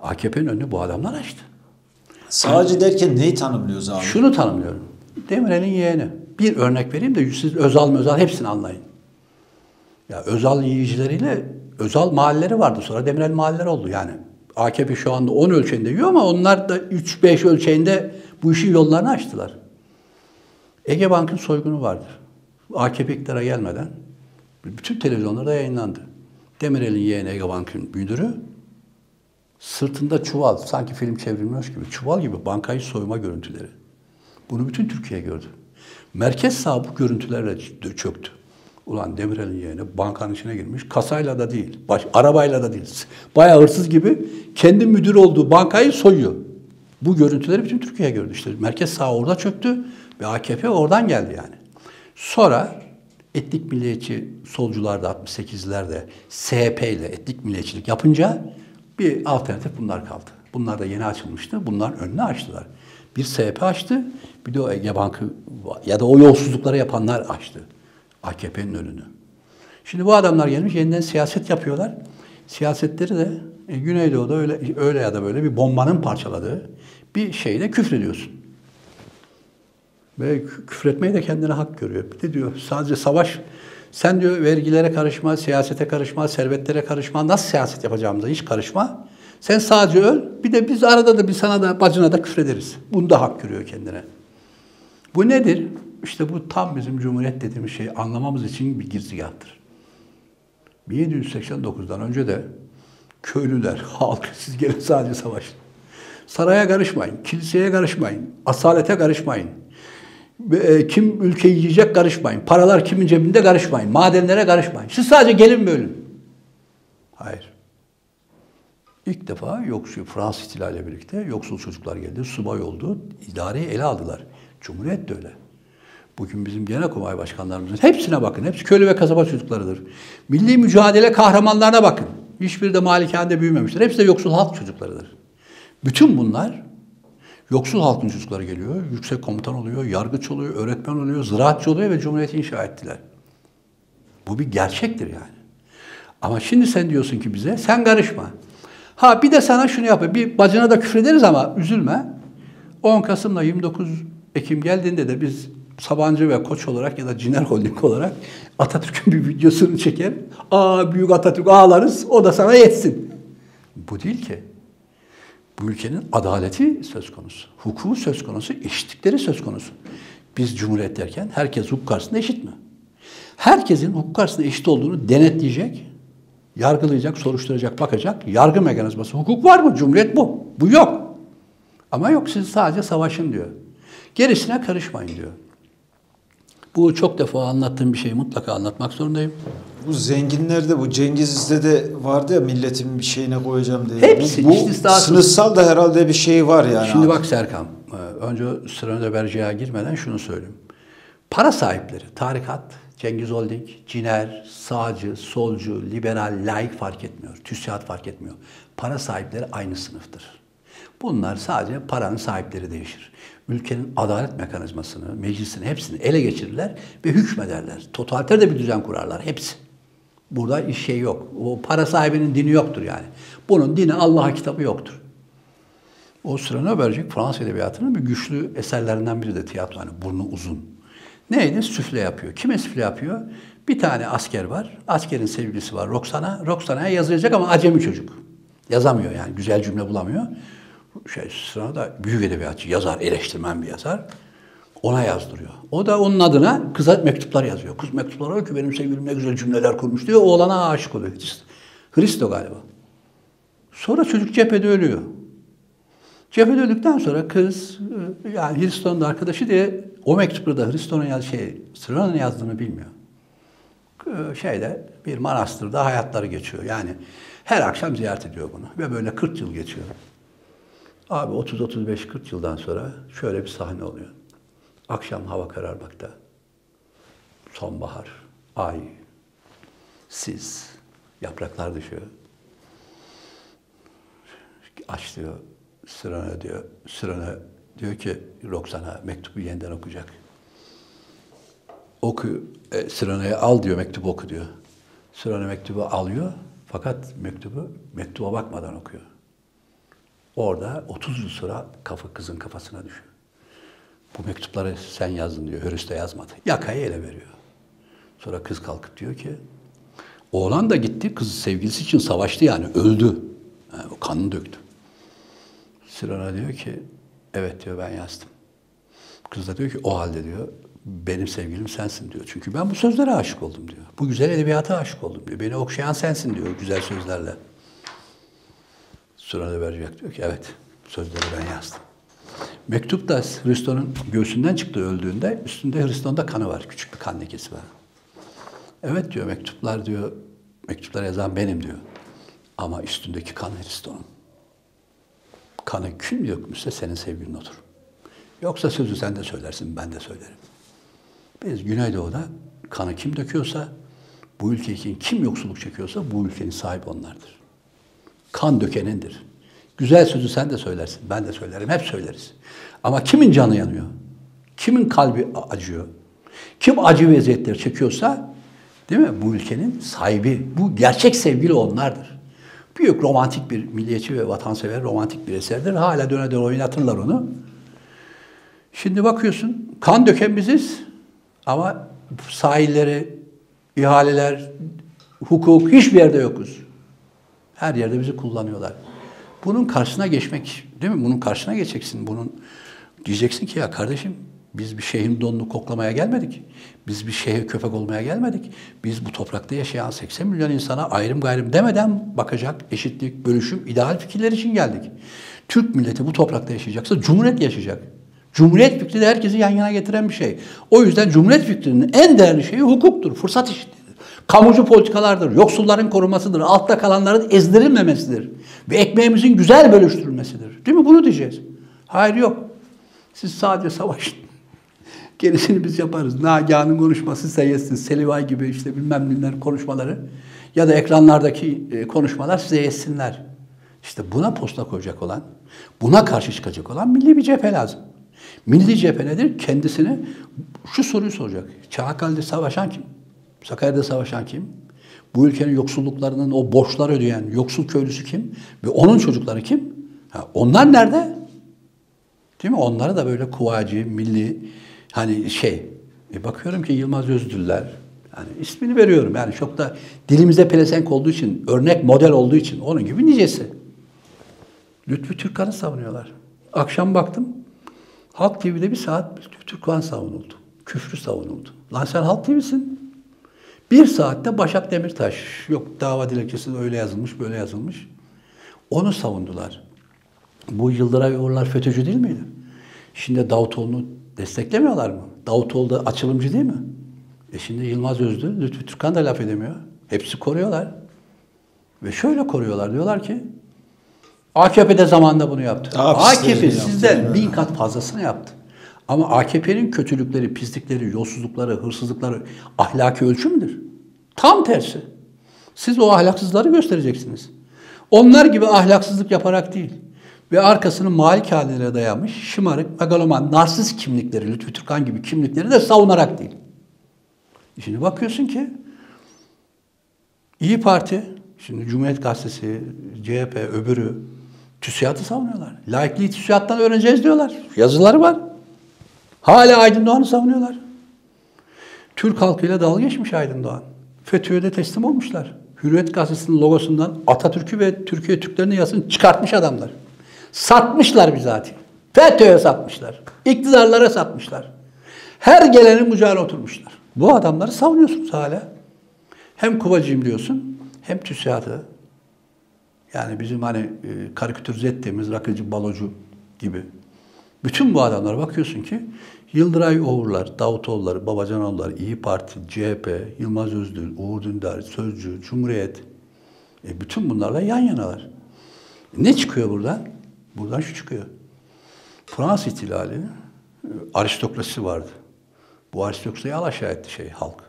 AKP'nin önünü bu adamlar açtı. Sağcı derken neyi tanımlıyoruz abi? Şunu tanımlıyorum. Demirel'in yeğeni. Bir örnek vereyim de siz Özal Özal hepsini anlayın. Ya Özal yiyicileriyle Özal mahalleleri vardı. Sonra Demirel mahalleleri oldu yani. AKP şu anda 10 ölçeğinde yiyor ama onlar da 3-5 ölçeğinde bu işin yollarını açtılar. Ege Bank'ın soygunu vardır. AKP iktidara gelmeden bütün televizyonlarda yayınlandı. Demirel'in yeğeni Ege Bank'ın müdürü sırtında çuval, sanki film çevrilmiş gibi, çuval gibi bankayı soyma görüntüleri. Bunu bütün Türkiye gördü. Merkez sağ bu görüntülerle çöktü. Ulan Demirel'in yeğeni bankanın içine girmiş. Kasayla da değil, baş, arabayla da değil. Bayağı hırsız gibi kendi müdür olduğu bankayı soyuyor. Bu görüntüleri bütün Türkiye gördü. İşte merkez sağ orada çöktü ve AKP oradan geldi yani. Sonra etnik milliyetçi solcular da 68'lerde SHP ile etnik milliyetçilik yapınca bir alternatif bunlar kaldı. Bunlar da yeni açılmıştı. Bunlar önünü açtılar. Bir SHP açtı, bir de o Ege Bankı ya da o yolsuzlukları yapanlar açtı. AKP'nin önünü. Şimdi bu adamlar gelmiş yeniden siyaset yapıyorlar. Siyasetleri de e, Güneydoğu'da öyle, öyle ya da böyle bir bombanın parçaladığı bir şeyle küfrediyorsun. Ve küfretmeyi de kendine hak görüyor. Bir de diyor sadece savaş, sen diyor vergilere karışma, siyasete karışma, servetlere karışma, nasıl siyaset yapacağımıza hiç karışma. Sen sadece öl, bir de biz arada da bir sana da bacına da küfrederiz. Bunu da hak görüyor kendine. Bu nedir? İşte bu tam bizim cumhuriyet dediğimiz şeyi anlamamız için bir girzgahtır. 1789'dan önce de köylüler, [laughs] halk siz gelin sadece savaşın. Saraya karışmayın, kiliseye karışmayın, asalete karışmayın. E, kim ülkeyi yiyecek karışmayın. Paralar kimin cebinde karışmayın. Madenlere karışmayın. Siz sadece gelin bölün. Hayır. İlk defa yoksul Fransız ihtilaliyle birlikte yoksul çocuklar geldi, subay oldu, idareyi ele aldılar. Cumhuriyet de öyle. Bugün bizim genelkurmay başkanlarımızın hepsine bakın. Hepsi köylü ve kasaba çocuklarıdır. Milli mücadele kahramanlarına bakın. Hiçbiri de malikanede büyümemiştir. Hepsi de yoksul halk çocuklarıdır. Bütün bunlar yoksul halkın çocukları geliyor. Yüksek komutan oluyor, yargıç oluyor, öğretmen oluyor, ziraatçı oluyor ve cumhuriyeti inşa ettiler. Bu bir gerçektir yani. Ama şimdi sen diyorsun ki bize sen karışma. Ha bir de sana şunu yap. Bir bacına da küfrederiz ama üzülme. 10 Kasım'la 29 Ekim geldiğinde de biz Sabancı ve Koç olarak ya da Ciner Holding olarak Atatürk'ün bir videosunu çeker. Aa büyük Atatürk ağlarız o da sana yetsin. Bu değil ki. Bu ülkenin adaleti söz konusu. Hukuku söz konusu, eşitlikleri söz konusu. Biz cumhuriyet derken herkes hukuk karşısında eşit mi? Herkesin hukuk karşısında eşit olduğunu denetleyecek, yargılayacak, soruşturacak, bakacak. Yargı mekanizması. Hukuk var mı? Cumhuriyet bu. Bu yok. Ama yok siz sadece savaşın diyor. Gerisine karışmayın diyor. Bu çok defa anlattığım bir şeyi mutlaka anlatmak zorundayım. Bu zenginlerde bu Cengiz'de de vardı ya milletin bir şeyine koyacağım diye. Hepsi bu, bu istisnasız. sınıfsal da herhalde bir şey var yani. Şimdi abi. bak Serkan, e, önce Sıranı Öberci'ye girmeden şunu söyleyeyim. Para sahipleri, tarikat, Cengiz Holding, Ciner, sağcı, solcu, liberal, laik fark etmiyor. TÜSİAD fark etmiyor. Para sahipleri aynı sınıftır. Bunlar sadece paranın sahipleri değişir. Ülkenin adalet mekanizmasını, meclisini hepsini ele geçirirler ve hükmederler. Totaliter de bir düzen kurarlar hepsi. Burada iş şey yok. O para sahibinin dini yoktur yani. Bunun dini Allah kitabı yoktur. O Cyrano Bergerac Fransız edebiyatının bir güçlü eserlerinden biri de tiyatro. Yani burnu uzun. Neydi? Süfle yapıyor. Kime süfle yapıyor? Bir tane asker var. Askerin sevgilisi var Roxana. Roxana'ya yazacak ama acemi çocuk. Yazamıyor yani. Güzel cümle bulamıyor. Şey, Cyrano da büyük edebiyatçı, yazar, eleştirmen bir yazar. Ona yazdırıyor. O da onun adına kıza mektuplar yazıyor. Kız mektuplar diyor ki benim sevgilim ne güzel cümleler kurmuş diyor. Oğlana aşık oluyor. Hristo galiba. Sonra çocuk cephede ölüyor. Cephede öldükten sonra kız, yani Hristo'nun da arkadaşı diye o mektupları da Hristo'nun yaz şey, Cyrano'nun yazdığını bilmiyor. e, şeyde bir manastırda hayatları geçiyor. Yani her akşam ziyaret ediyor bunu ve böyle 40 yıl geçiyor. Abi 30-35-40 yıldan sonra şöyle bir sahne oluyor. Akşam hava kararmakta. Sonbahar, ay, sis, yapraklar düşüyor. Aç diyor, Sırana diyor, Sırana diyor ki Roxana mektubu yeniden okuyacak. Oku, e, Sırana'ya al diyor, mektubu oku diyor. Sırana mektubu alıyor fakat mektubu mektuba bakmadan okuyor. Orada 30 yıl sonra kafa kızın kafasına düşüyor. Bu mektupları sen yazdın diyor. Hörüs de yazmadı. Yakayı ele veriyor. Sonra kız kalkıp diyor ki oğlan da gitti kız sevgilisi için savaştı yani öldü. Yani kanını döktü. Sirona diyor ki evet diyor ben yazdım. Kız da diyor ki o halde diyor benim sevgilim sensin diyor. Çünkü ben bu sözlere aşık oldum diyor. Bu güzel edebiyata aşık oldum diyor. Beni okşayan sensin diyor güzel sözlerle. Sırada verecek diyor ki evet sözleri ben yazdım. Mektup da Hristo'nun göğsünden çıktı öldüğünde üstünde Hristo'nda kanı var. Küçük bir kan lekesi var. Evet diyor mektuplar diyor mektuplar yazan benim diyor. Ama üstündeki kan Hristo'nun. Kanı kim dökmüşse senin sevgilin odur. Yoksa sözü sen de söylersin, ben de söylerim. Biz Güneydoğu'da kanı kim döküyorsa, bu ülke için kim yoksulluk çekiyorsa bu ülkenin sahibi onlardır. Kan dökenindir. Güzel sözü sen de söylersin, ben de söylerim, hep söyleriz. Ama kimin canı yanıyor? Kimin kalbi acıyor? Kim acı ve eziyetleri çekiyorsa, değil mi? Bu ülkenin sahibi, bu gerçek sevgili onlardır. Büyük romantik bir milliyetçi ve vatansever romantik bir eserdir. Hala döne döne oynatırlar onu. Şimdi bakıyorsun, kan döken biziz ama sahilleri, ihaleler, hukuk hiçbir yerde yokuz. Her yerde bizi kullanıyorlar. Bunun karşısına geçmek, değil mi? Bunun karşısına geçeceksin. Bunun diyeceksin ki ya kardeşim biz bir şeyhin donunu koklamaya gelmedik. Biz bir şeye köpek olmaya gelmedik. Biz bu toprakta yaşayan 80 milyon insana ayrım gayrım demeden bakacak eşitlik, bölüşüm, ideal fikirler için geldik. Türk milleti bu toprakta yaşayacaksa cumhuriyet yaşayacak. Cumhuriyet fikri de herkesi yan yana getiren bir şey. O yüzden cumhuriyet fikrinin en değerli şeyi hukuktur, fırsat eşitliğidir. Kamucu politikalardır, yoksulların korumasıdır, altta kalanların ezdirilmemesidir. Ve ekmeğimizin güzel bölüştürülmesidir. Değil mi? Bunu diyeceğiz. Hayır yok. Siz sadece savaşın. [laughs] Gerisini biz yaparız. Nagihan'ın konuşması size Selivay gibi işte bilmem neler konuşmaları ya da ekranlardaki e, konuşmalar size yetsinler. İşte buna posta koyacak olan, buna karşı çıkacak olan milli bir cephe lazım. Milli cephe nedir? Kendisine şu soruyu soracak. Çanakkale'de savaşan kim? Sakarya'da savaşan kim? Bu ülkenin yoksulluklarının o borçlar ödeyen yoksul köylüsü kim? Ve onun çocukları kim? Ha, onlar nerede? Değil mi? Onları da böyle kuvacı, milli hani şey. E bakıyorum ki Yılmaz Özdüller, yani ismini veriyorum. Yani çok da dilimize pelesenk olduğu için, örnek model olduğu için onun gibi nicesi. Lütfü Türkan'ı savunuyorlar. Akşam baktım, Halk TV'de bir saat Lütfü Türkan savunuldu. Küfrü savunuldu. Lan sen Halk TV'sin. Bir saatte Başak Demirtaş, yok dava dilekçesi öyle yazılmış, böyle yazılmış. Onu savundular. Bu Yıldıray Uğurlar FETÖ'cü değil miydi? Şimdi Davutoğlu'nu desteklemiyorlar mı? Davutoğlu da açılımcı değil mi? E şimdi Yılmaz Özdü, Lütfü Türkan da laf edemiyor. Hepsi koruyorlar. Ve şöyle koruyorlar. Diyorlar ki AKP'de zamanında bunu yaptı. AKP sizden bin kat fazlasını yaptı. Ama AKP'nin kötülükleri, pislikleri, yolsuzlukları, hırsızlıkları ahlaki ölçü müdür? Tam tersi. Siz o ahlaksızları göstereceksiniz. Onlar gibi ahlaksızlık yaparak değil ve arkasını malik haline dayamış şımarık, megaloman, narsist kimlikleri, Lütfü Türkan gibi kimlikleri de savunarak değil. Şimdi bakıyorsun ki İyi Parti, şimdi Cumhuriyet Gazetesi, CHP, öbürü TÜSİAD'ı savunuyorlar. Laikliği TÜSİAD'dan öğreneceğiz diyorlar. Yazıları var. Hala Aydın Doğan'ı savunuyorlar. Türk halkıyla dalga geçmiş Aydın Doğan. FETÖ'ye de teslim olmuşlar. Hürriyet Gazetesi'nin logosundan Atatürk'ü ve Türkiye Türklerini yazın çıkartmış adamlar. Satmışlar bizatihi. FETÖ'ye satmışlar. İktidarlara satmışlar. Her gelenin kucağına oturmuşlar. Bu adamları savunuyorsunuz hala. Hem Kuvacıyım diyorsun, hem TÜSİAD'ı. Yani bizim hani e, karikatürize ettiğimiz rakıcı, balocu gibi. Bütün bu adamlara bakıyorsun ki Yıldıray Oğurlar, Davutoğulları, Babacanoğulları, İyi Parti, CHP, Yılmaz Özdil, Uğur Dündar, Sözcü, Cumhuriyet. E bütün bunlarla yan yanalar. Ne çıkıyor buradan? Buradan şu çıkıyor. Fransız ihtilali e, aristokrasi vardı. Bu aristokrasiyi alaşağı etti şey halk.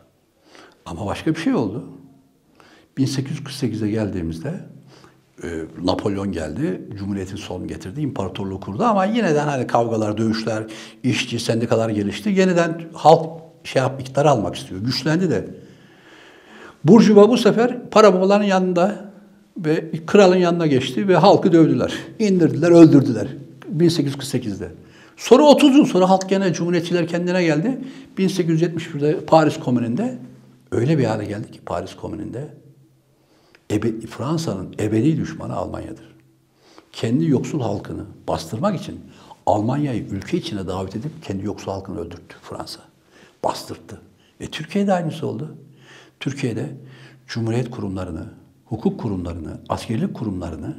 Ama başka bir şey oldu. 1848'e geldiğimizde e, Napolyon geldi, Cumhuriyet'in sonunu getirdi, imparatorluğu kurdu ama yeniden hani kavgalar, dövüşler, işçi, sendikalar gelişti. Yeniden halk şey yap, iktidar almak istiyor. Güçlendi de. Burjuva bu sefer para babaların yanında ve kralın yanına geçti ve halkı dövdüler. indirdiler, öldürdüler. 1848'de. Sonra 30 yıl sonra halk gene Cumhuriyetçiler kendine geldi. 1871'de Paris Komünü'nde öyle bir hale geldi ki Paris Komünü'nde ebe, Fransa'nın ebedi düşmanı Almanya'dır. Kendi yoksul halkını bastırmak için Almanya'yı ülke içine davet edip kendi yoksul halkını öldürttü Fransa. Bastırttı. E Türkiye'de aynısı oldu. Türkiye'de cumhuriyet kurumlarını, hukuk kurumlarını, askerlik kurumlarını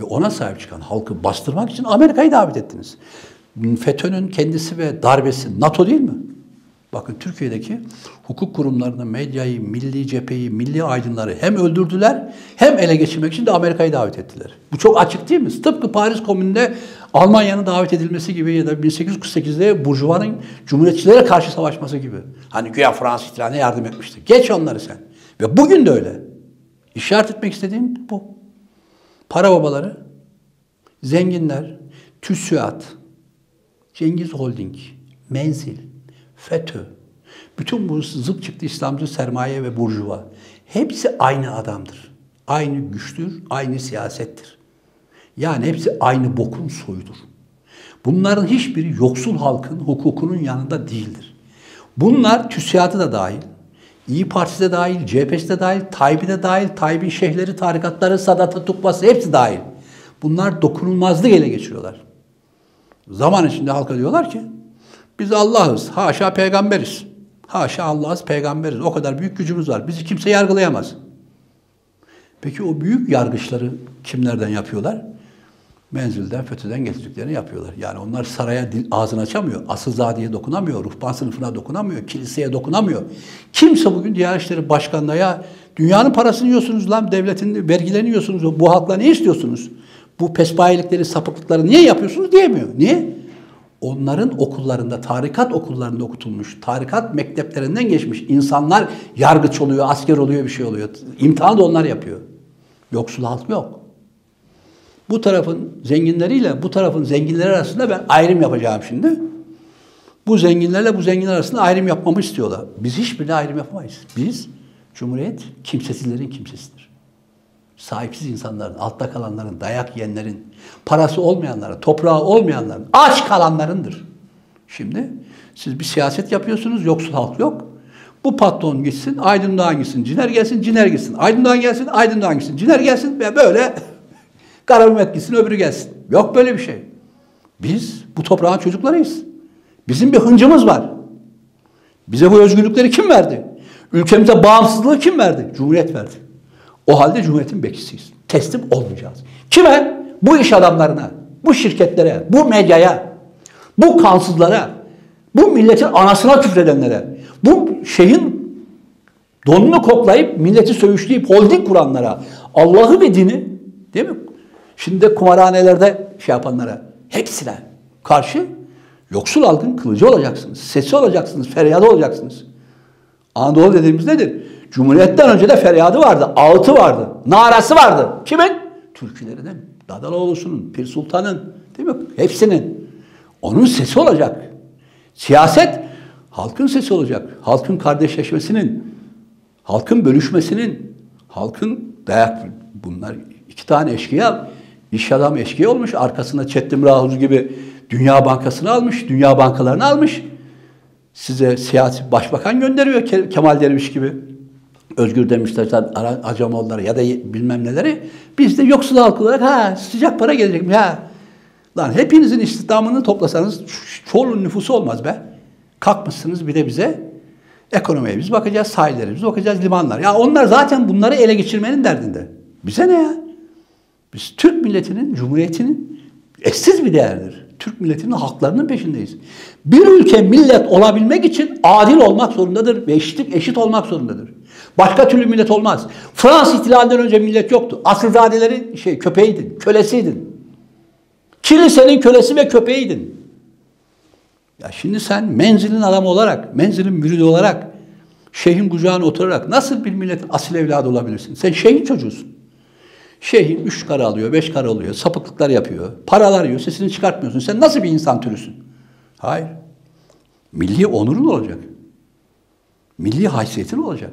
ve ona sahip çıkan halkı bastırmak için Amerika'yı davet ettiniz. FETÖ'nün kendisi ve darbesi NATO değil mi? Bakın Türkiye'deki hukuk kurumlarını, medyayı, milli cepheyi, milli aydınları hem öldürdüler hem ele geçirmek için de Amerika'yı davet ettiler. Bu çok açık değil mi? Tıpkı Paris Komünü'nde Almanya'nın davet edilmesi gibi ya da 1848'de Burjuva'nın Cumhuriyetçilere karşı savaşması gibi. Hani güya Fransız ihtilaline yardım etmişti. Geç onları sen. Ve bugün de öyle. İşaret etmek istediğim bu. Para babaları, zenginler, TÜSİAD, Cengiz Holding, Menzil, FETÖ, bütün bu zıp çıktı İslamcı sermaye ve burjuva. Hepsi aynı adamdır. Aynı güçtür, aynı siyasettir. Yani hepsi aynı bokun soyudur. Bunların hiçbiri yoksul halkın hukukunun yanında değildir. Bunlar TÜSİAD'ı da dahil, İyi Partisi de dahil, CHP'si de dahil, Tayyip'i de dahil, Tayyip'in şeyhleri, tarikatları, Sadat'ı, Tukbası hepsi dahil. Bunlar dokunulmazlık ele geçiriyorlar. Zaman içinde halka diyorlar ki biz Allah'ız, haşa peygamberiz. Haşa Allah'ız, peygamberiz. O kadar büyük gücümüz var. Bizi kimse yargılayamaz. Peki o büyük yargıçları kimlerden yapıyorlar? Menzilden, FETÖ'den getirdiklerini yapıyorlar. Yani onlar saraya dil, ağzını açamıyor. Asılzadeye dokunamıyor. Ruhban sınıfına dokunamıyor. Kiliseye dokunamıyor. Kimse bugün Diyanet İşleri Başkanı'na ya dünyanın parasını yiyorsunuz lan, devletin vergilerini yiyorsunuz. Bu halkla ne istiyorsunuz? Bu pespayelikleri, sapıklıkları niye yapıyorsunuz diyemiyor. Niye? Onların okullarında, tarikat okullarında okutulmuş, tarikat mekteplerinden geçmiş insanlar yargıç oluyor, asker oluyor, bir şey oluyor. İmtihanı da onlar yapıyor. Yoksul halk yok. Bu tarafın zenginleriyle bu tarafın zenginleri arasında ben ayrım yapacağım şimdi. Bu zenginlerle bu zenginler arasında ayrım yapmamı istiyorlar. Biz hiçbirine ayrım yapamayız. Biz, Cumhuriyet, kimsesizlerin kimsesidir sahipsiz insanların, altta kalanların, dayak yiyenlerin, parası olmayanların, toprağı olmayanların, aç kalanlarındır. Şimdi siz bir siyaset yapıyorsunuz, yoksul halk yok. Bu patron gitsin, Aydın Doğan gitsin, Ciner gelsin, Ciner gitsin. Aydın Doğan gelsin, Aydın Doğan gitsin. Ciner gelsin ve böyle [laughs] Karabimet gitsin, öbürü gelsin. Yok böyle bir şey. Biz bu toprağın çocuklarıyız. Bizim bir hıncımız var. Bize bu özgürlükleri kim verdi? Ülkemize bağımsızlığı kim verdi? Cumhuriyet verdi. O halde Cumhuriyet'in bekçisiyiz. Teslim olmayacağız. Kime? Bu iş adamlarına, bu şirketlere, bu medyaya, bu kansızlara, bu milletin anasına küfredenlere, bu şeyin donunu koklayıp milleti söğüşleyip holding kuranlara, Allah'ı ve dini değil mi? Şimdi de kumarhanelerde şey yapanlara hepsine karşı yoksul halkın kılıcı olacaksınız, sesi olacaksınız, feryadı olacaksınız. Anadolu dediğimiz nedir? Cumhuriyetten önce de feryadı vardı, ağıtı vardı, narası vardı. Kimin? Türkülerinin, Dadaloğlu'sunun, Pir Sultan'ın, değil mi? Hepsinin. Onun sesi olacak. Siyaset halkın sesi olacak. Halkın kardeşleşmesinin, halkın bölüşmesinin, halkın dayak bunlar iki tane eşkıya iş adam eşkıya olmuş. Arkasında Çetin Rahuz gibi Dünya Bankası'nı almış, Dünya Bankalarını almış. Size siyasi başbakan gönderiyor Kemal Derviş gibi. Özgür Demirtaşlar, Acemoğulları ya da bilmem neleri. Biz de yoksul halk olarak ha sıcak para gelecek mi? Ha. Lan hepinizin istihdamını toplasanız çoğunun nüfusu olmaz be. Kalkmışsınız bir de bize ekonomiye biz bakacağız, sahillere biz bakacağız, limanlar. Ya onlar zaten bunları ele geçirmenin derdinde. Bize ne ya? Biz Türk milletinin, cumhuriyetinin eşsiz bir değerdir. Türk milletinin haklarının peşindeyiz. Bir ülke millet olabilmek için adil olmak zorundadır ve eşitlik eşit olmak zorundadır. Başka türlü millet olmaz. Fransız ihtilalinden önce millet yoktu. Asılzadelerin şey köpeğiydin, kölesiydin. Kilisenin kölesi ve köpeğiydin. Ya şimdi sen menzilin adamı olarak, menzilin müridi olarak, şeyhin kucağına oturarak nasıl bir milletin asil evladı olabilirsin? Sen şeyhin çocuğusun. Şeyhin üç kara alıyor, beş kara alıyor, sapıklıklar yapıyor, paralar yiyor, sesini çıkartmıyorsun. Sen nasıl bir insan türüsün? Hayır. Milli onurun olacak. Milli haysiyetin olacak.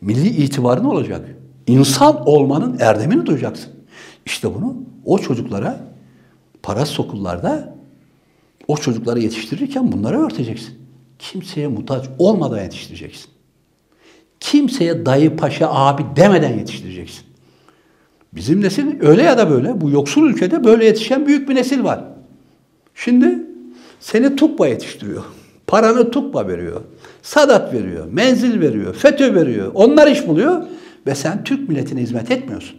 Milli itibarın olacak. İnsan olmanın erdemini duyacaksın. İşte bunu o çocuklara parasız okullarda o çocukları yetiştirirken bunları örteceksin. Kimseye muhtaç olmadan yetiştireceksin. Kimseye dayı, paşa, abi demeden yetiştireceksin. Bizim nesil öyle ya da böyle bu yoksul ülkede böyle yetişen büyük bir nesil var. Şimdi seni tukba yetiştiriyor. Paranı tukba veriyor. Sadat veriyor. Menzil veriyor. FETÖ veriyor. Onlar iş buluyor ve sen Türk milletine hizmet etmiyorsun.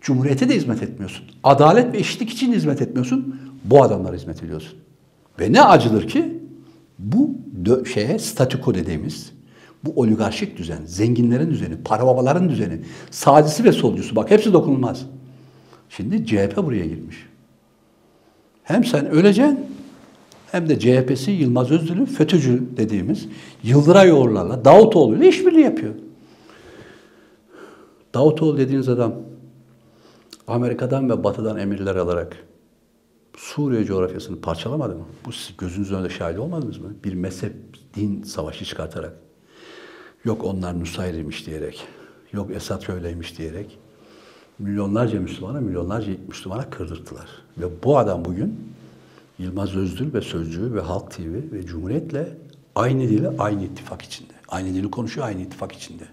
Cumhuriyete de hizmet etmiyorsun. Adalet ve eşitlik için hizmet etmiyorsun. Bu adamlara hizmet ediyorsun. Ve ne acıdır ki bu şeye statüko dediğimiz bu oligarşik düzen, zenginlerin düzeni, para babaların düzeni, sağcısı ve solcusu bak hepsi dokunulmaz. Şimdi CHP buraya girmiş. Hem sen öleceksin hem de CHP'si Yılmaz Özdil'i FETÖ'cü dediğimiz Yıldıray Yoğurlarla Davutoğlu ile işbirliği yapıyor. Davutoğlu dediğiniz adam Amerika'dan ve Batı'dan emirler alarak Suriye coğrafyasını parçalamadı mı? Bu siz gözünüzün önünde şahit olmadınız mı? Bir mezhep, din savaşı çıkartarak. Yok onlar Nusayriymiş diyerek. Yok Esad şöyleymiş diyerek. Milyonlarca Müslümana, milyonlarca Müslümana kırdırttılar. Ve bu adam bugün Yılmaz Özdül ve Sözcüğü ve Halk TV ve Cumhuriyet'le aynı dili aynı ittifak içinde. Aynı dili konuşuyor aynı ittifak içinde.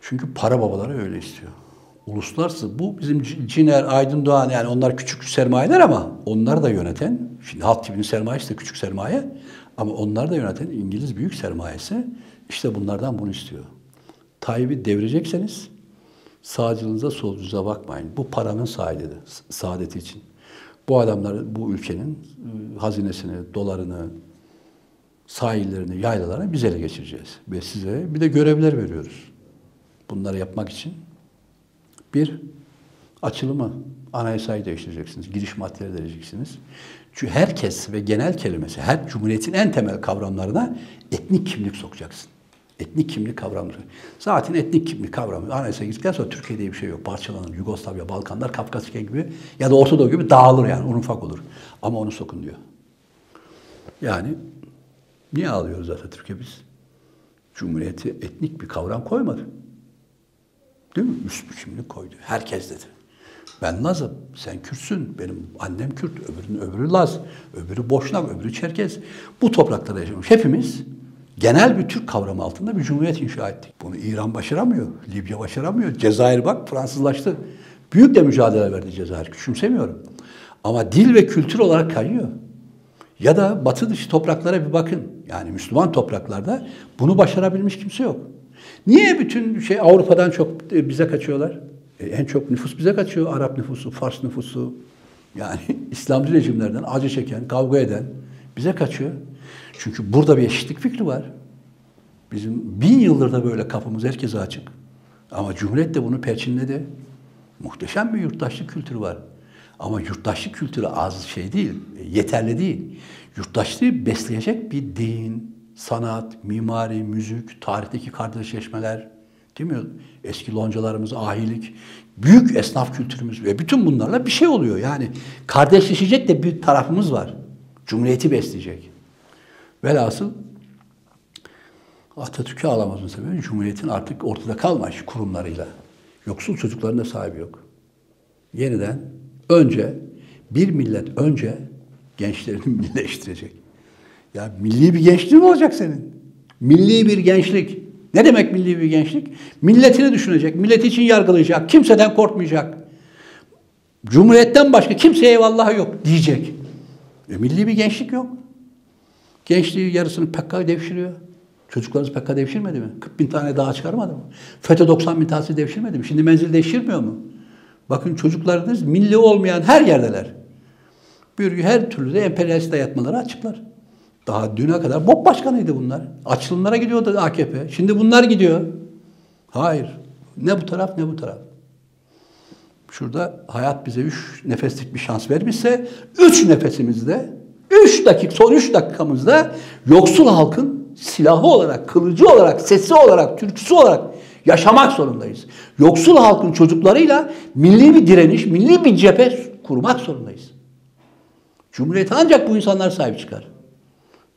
Çünkü para babaları öyle istiyor. Uluslararası bu bizim Ciner, Aydın Doğan yani onlar küçük sermayeler ama onları da yöneten, şimdi Halk TV'nin sermayesi de küçük sermaye ama onları da yöneten İngiliz büyük sermayesi işte bunlardan bunu istiyor. Tayyip'i devirecekseniz sağcılığınıza solcunuza bakmayın. Bu paranın saadeti, saadeti için. Bu adamlar bu ülkenin ıı, hazinesini, dolarını, sahillerini, yaylalarını biz ele geçireceğiz. Ve size bir de görevler veriyoruz. Bunları yapmak için bir, açılımı, anayasayı değiştireceksiniz, giriş maddeleri değiştireceksiniz. Çünkü herkes ve genel kelimesi, her cumhuriyetin en temel kavramlarına etnik kimlik sokacaksın. Etnik kimlik kavramı. Zaten etnik kimlik kavramı anayasa girdikten sonra Türkiye'de bir şey yok. Parçalanır. Yugoslavya, Balkanlar, Kafkasya gibi ya da Orta Doğu gibi dağılır yani. Un ufak olur. Ama onu sokun diyor. Yani niye ağlıyoruz Atatürk'e biz? Cumhuriyeti etnik bir kavram koymadı. Değil mi? Üst kimlik koydu. Herkes dedi. Ben Laz'ım, sen Kürtsün, benim annem Kürt, öbürünün öbürü Laz, öbürü Boşnak, öbürü Çerkez. Bu topraklarda yaşamış. Hepimiz genel bir Türk kavramı altında bir cumhuriyet inşa ettik. Bunu İran başaramıyor, Libya başaramıyor. Cezayir bak Fransızlaştı. Büyük de mücadele verdi Cezayir, küçümsemiyorum. Ama dil ve kültür olarak kayıyor. Ya da batı dışı topraklara bir bakın. Yani Müslüman topraklarda bunu başarabilmiş kimse yok. Niye bütün şey Avrupa'dan çok e, bize kaçıyorlar? E, en çok nüfus bize kaçıyor. Arap nüfusu, Fars nüfusu. Yani [laughs] İslamcı rejimlerden acı çeken, kavga eden bize kaçıyor. Çünkü burada bir eşitlik fikri var. Bizim bin yıldır da böyle kapımız herkese açık. Ama Cumhuriyet de bunu perçinledi. Muhteşem bir yurttaşlık kültürü var. Ama yurttaşlık kültürü az şey değil, yeterli değil. Yurttaşlığı besleyecek bir din, sanat, mimari, müzik, tarihteki kardeşleşmeler, değil mi? Eski loncalarımız, ahilik, büyük esnaf kültürümüz ve bütün bunlarla bir şey oluyor. Yani kardeşleşecek de bir tarafımız var. Cumhuriyeti besleyecek. Velhasıl Atatürk'ü ağlamazın sebebi Cumhuriyet'in artık ortada kalmış kurumlarıyla. Yoksul çocukların da sahibi yok. Yeniden önce bir millet önce gençlerini [laughs] millileştirecek. Ya milli bir gençliğin olacak senin? Milli bir gençlik. Ne demek milli bir gençlik? Milletini düşünecek, milleti için yargılayacak, kimseden korkmayacak. Cumhuriyetten başka kimseye eyvallah yok diyecek. E, milli bir gençlik yok. Gençliği yarısını PKK devşiriyor. Çocuklarınız PKK devşirmedi mi? 40 bin tane daha çıkarmadı mı? FETÖ 90 bin tanesi devşirmedi mi? Şimdi menzil devşirmiyor mu? Bakın çocuklarınız milli olmayan her yerdeler. Bir her türlü de emperyalist dayatmaları açıklar. Daha düne kadar BOP başkanıydı bunlar. Açılımlara gidiyordu AKP. Şimdi bunlar gidiyor. Hayır. Ne bu taraf ne bu taraf. Şurada hayat bize üç nefeslik bir şans vermişse üç nefesimizde, üç dakika, son üç dakikamızda yoksul halkın silahı olarak, kılıcı olarak, sesi olarak, türküsü olarak yaşamak zorundayız. Yoksul halkın çocuklarıyla milli bir direniş, milli bir cephe kurmak zorundayız. Cumhuriyet ancak bu insanlar sahip çıkar.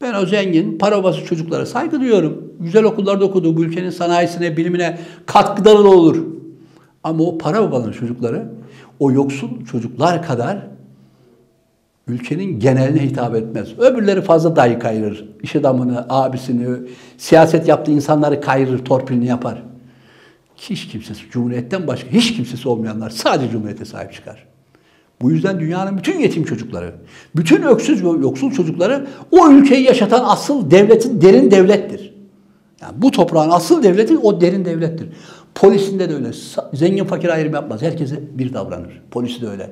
Ben o zengin, para babası çocuklara saygı duyuyorum. Güzel okullarda okudu, bu ülkenin sanayisine, bilimine katkıları olur. Ama o para babanın çocukları, o yoksul çocuklar kadar ülkenin geneline hitap etmez. Öbürleri fazla dayı kayırır. İş adamını, abisini, siyaset yaptığı insanları kayırır, torpilini yapar. Hiç kimsesi, Cumhuriyet'ten başka hiç kimsesi olmayanlar sadece Cumhuriyet'e sahip çıkar. Bu yüzden dünyanın bütün yetim çocukları, bütün öksüz ve yoksul çocukları o ülkeyi yaşatan asıl devletin derin devlettir. Yani bu toprağın asıl devleti o derin devlettir. Polisinde de öyle. Zengin fakir ayrım yapmaz. Herkese bir davranır. Polisi de öyle.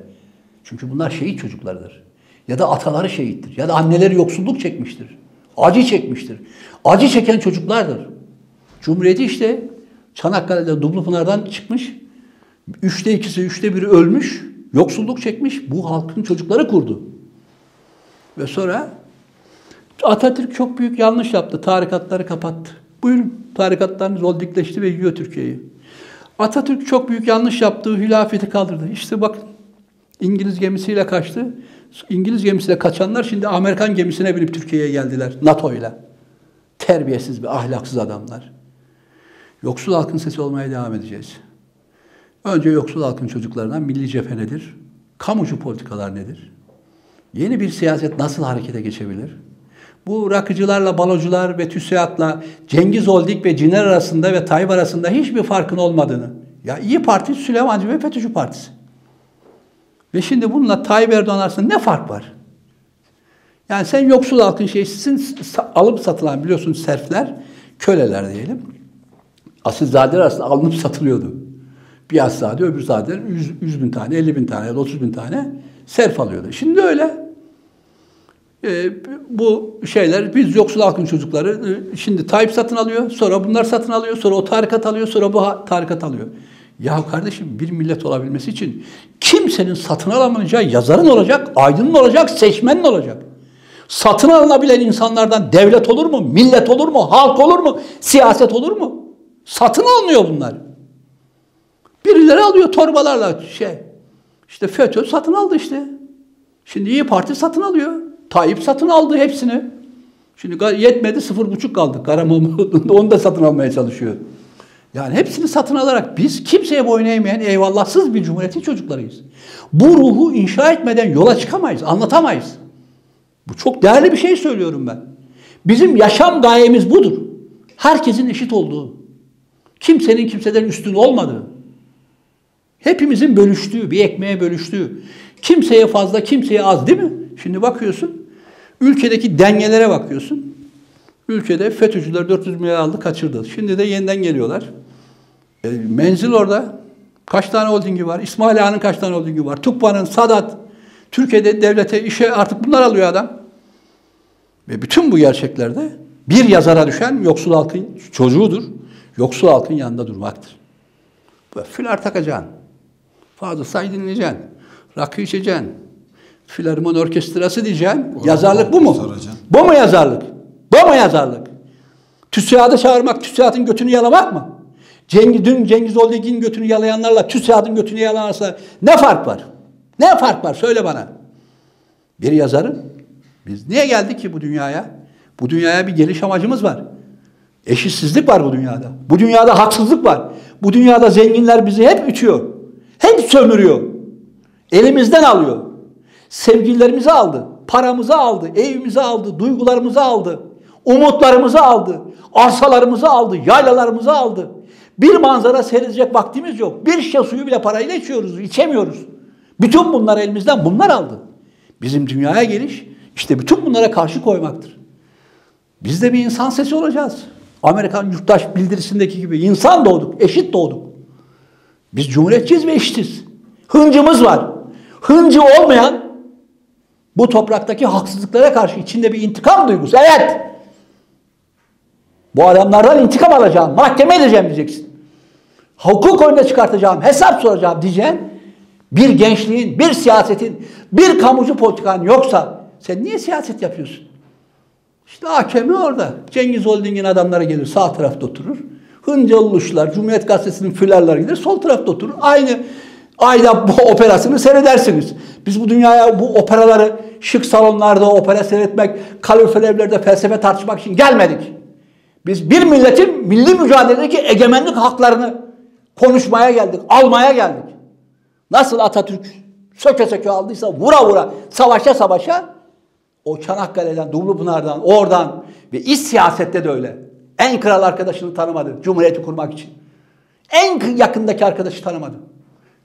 Çünkü bunlar şehit çocuklarıdır. Ya da ataları şehittir. Ya da anneleri yoksulluk çekmiştir. Acı çekmiştir. Acı çeken çocuklardır. Cumhuriyeti işte Çanakkale'de Dumlupınar'dan çıkmış. Üçte ikisi, üçte biri ölmüş. Yoksulluk çekmiş. Bu halkın çocukları kurdu. Ve sonra Atatürk çok büyük yanlış yaptı. Tarikatları kapattı. Buyurun tarikatlarınız oldikleşti ve yiyor Türkiye'yi. Atatürk çok büyük yanlış yaptı. Hilafeti kaldırdı. İşte bak İngiliz gemisiyle kaçtı. İngiliz gemisiyle kaçanlar şimdi Amerikan gemisine binip Türkiye'ye geldiler. NATO ile. Terbiyesiz ve ahlaksız adamlar. Yoksul halkın sesi olmaya devam edeceğiz. Önce yoksul halkın çocuklarından milli cephe nedir? Kamucu politikalar nedir? Yeni bir siyaset nasıl harekete geçebilir? Bu rakıcılarla, balocular ve TÜSİAD'la Cengiz Oldik ve Ciner arasında ve Tayyip arasında hiçbir farkın olmadığını. Ya İyi Parti Süleymancı ve FETÖ'cü partisi. Ve şimdi bununla Tayyip Erdoğan arasında ne fark var? Yani sen yoksul halkın şeysisin, alıp satılan biliyorsun serfler, köleler diyelim. Asilzadeler arasında alınıp satılıyordu. Bir asilzade, öbür zadeler 100, 100 bin tane, 50 bin tane ya da 30 bin tane serf alıyordu. Şimdi öyle. Ee, bu şeyler, biz yoksul halkın çocukları, e, şimdi Tayyip satın alıyor, sonra bunlar satın alıyor, sonra o tarikat alıyor, sonra bu tarikat alıyor. Ya kardeşim bir millet olabilmesi için kimsenin satın alamayacağı yazarın olacak, aydının olacak, seçmenin olacak. Satın alınabilen insanlardan devlet olur mu, millet olur mu, halk olur mu, siyaset olur mu? Satın alınıyor bunlar. Birileri alıyor torbalarla şey. İşte FETÖ satın aldı işte. Şimdi İyi Parti satın alıyor. Tayyip satın aldı hepsini. Şimdi yetmedi sıfır buçuk kaldı. Karamoğlu'nda [laughs] onu da satın almaya çalışıyor. Yani hepsini satın alarak biz kimseye boyun eğmeyen eyvallahsız bir cumhuriyetin çocuklarıyız. Bu ruhu inşa etmeden yola çıkamayız, anlatamayız. Bu çok değerli bir şey söylüyorum ben. Bizim yaşam gayemiz budur. Herkesin eşit olduğu. Kimsenin kimseden üstün olmadığı. Hepimizin bölüştüğü, bir ekmeğe bölüştüğü. Kimseye fazla, kimseye az değil mi? Şimdi bakıyorsun, ülkedeki dengelere bakıyorsun. Ülkede FETÖ'cüler 400 milyar aldı, kaçırdı. Şimdi de yeniden geliyorlar. E, menzil orada. Kaç tane holdingi var? İsmail Ağa'nın kaç tane holdingi var? Tukba'nın, Sadat. Türkiye'de devlete, işe artık bunlar alıyor adam. Ve bütün bu gerçeklerde bir yazara düşen yoksul halkın çocuğudur. Yoksul halkın yanında durmaktır. Böyle filar takacaksın. Fazla say dinleyeceksin. Rakı içeceksin. Filarmon orkestrası diyeceksin. Orada yazarlık bu mu? Soracaksın. Bu mu yazarlık? Bu mu yazarlık? TÜSİAD'ı çağırmak, TÜSİAD'ın götünü yalamak mı? Cengiz, dün Cengiz Oldegin götünü yalayanlarla TÜSİAD'ın götünü yalanarsa ne fark var? Ne fark var? Söyle bana. Bir yazarın biz niye geldik ki bu dünyaya? Bu dünyaya bir geliş amacımız var. Eşitsizlik var bu dünyada. Bu dünyada haksızlık var. Bu dünyada zenginler bizi hep ütüyor. Hep sömürüyor. Elimizden alıyor. Sevgililerimizi aldı. Paramızı aldı. Evimizi aldı. Duygularımızı aldı. Umutlarımızı aldı. Arsalarımızı aldı. Yaylalarımızı aldı. Bir manzara seyredecek vaktimiz yok. Bir şişe suyu bile parayla içiyoruz. içemiyoruz. Bütün bunlar elimizden bunlar aldı. Bizim dünyaya geliş işte bütün bunlara karşı koymaktır. Biz de bir insan sesi olacağız. Amerikan yurttaş bildirisindeki gibi insan doğduk, eşit doğduk. Biz cumhuriyetçiyiz ve eşitiz. Hıncımız var. Hıncı olmayan Bu topraktaki haksızlıklara karşı içinde bir intikam duygusu. Evet. Bu adamlardan intikam alacağım, mahkeme edeceğim diyeceksin. Hukuk önüne çıkartacağım, hesap soracağım diyeceğin bir gençliğin, bir siyasetin, bir kamucu politikan yoksa sen niye siyaset yapıyorsun? İşte hakemi orada. Cengiz Holding'in adamları gelir sağ tarafta oturur. Hınca Uluşlar, Cumhuriyet Gazetesi'nin fülerler gelir sol tarafta oturur. Aynı ayda bu operasını seyredersiniz. Biz bu dünyaya bu operaları şık salonlarda opera seyretmek, kalorifer evlerde felsefe tartışmak için gelmedik. Biz bir milletin milli mücadeledeki egemenlik haklarını konuşmaya geldik, almaya geldik. Nasıl Atatürk söke söke aldıysa vura vura, savaşa savaşa o Çanakkale'den, Dumlupınar'dan, oradan ve iç siyasette de öyle. En kral arkadaşını tanımadı Cumhuriyeti kurmak için. En yakındaki arkadaşı tanımadı.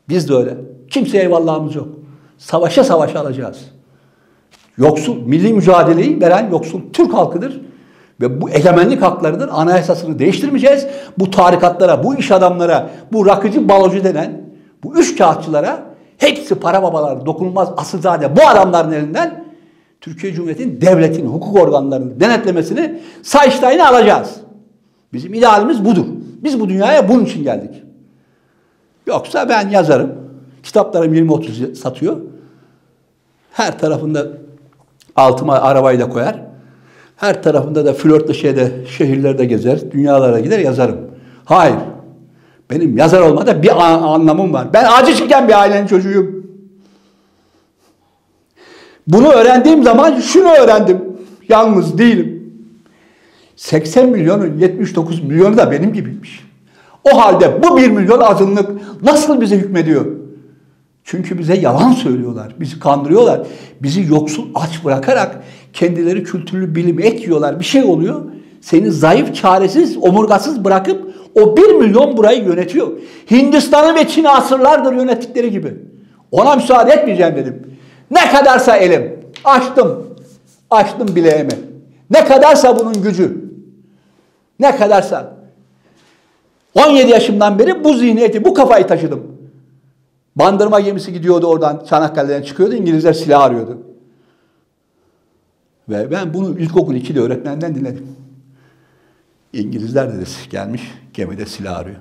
Biz de öyle. Kimseye eyvallahımız yok. Savaşa savaşa alacağız. Yoksul, milli mücadeleyi veren yoksul Türk halkıdır. Ve bu egemenlik haklarıdır. Anayasasını değiştirmeyeceğiz. Bu tarikatlara, bu iş adamlara, bu rakıcı balocu denen bu üç kağıtçılara hepsi para babaları, dokunulmaz asılzade bu adamların elinden Türkiye Cumhuriyeti'nin devletin, hukuk organlarının denetlemesini Sayıştay'ını alacağız. Bizim idealimiz budur. Biz bu dünyaya bunun için geldik. Yoksa ben yazarım. Kitaplarım 20-30 satıyor. Her tarafında altıma arabayı da koyar. Her tarafında da flörtle şeyde şehirlerde gezer, dünyalara gider yazarım. Hayır. Benim yazar olmada bir anlamım var. Ben acı çeken bir ailenin çocuğuyum. Bunu öğrendiğim zaman şunu öğrendim. Yalnız değilim. 80 milyonun 79 milyonu da benim gibiymiş. O halde bu 1 milyon azınlık nasıl bize hükmediyor? Çünkü bize yalan söylüyorlar, bizi kandırıyorlar. Bizi yoksul aç bırakarak kendileri kültürlü bilim ekliyorlar. Bir şey oluyor. Seni zayıf, çaresiz, omurgasız bırakıp o 1 milyon burayı yönetiyor. Hindistan'ı ve Çin'i asırlardır yönettikleri gibi. Ona müsaade etmeyeceğim dedim. Ne kadarsa elim. Açtım. Açtım bileğimi. Ne kadarsa bunun gücü. Ne kadarsa. 17 yaşımdan beri bu zihniyeti, bu kafayı taşıdım. Bandırma gemisi gidiyordu oradan Çanakkale'den çıkıyordu. İngilizler silah arıyordu. Ve ben bunu ilkokul 2'de öğretmenden dinledim. İngilizler dedi gelmiş gemide silah arıyor.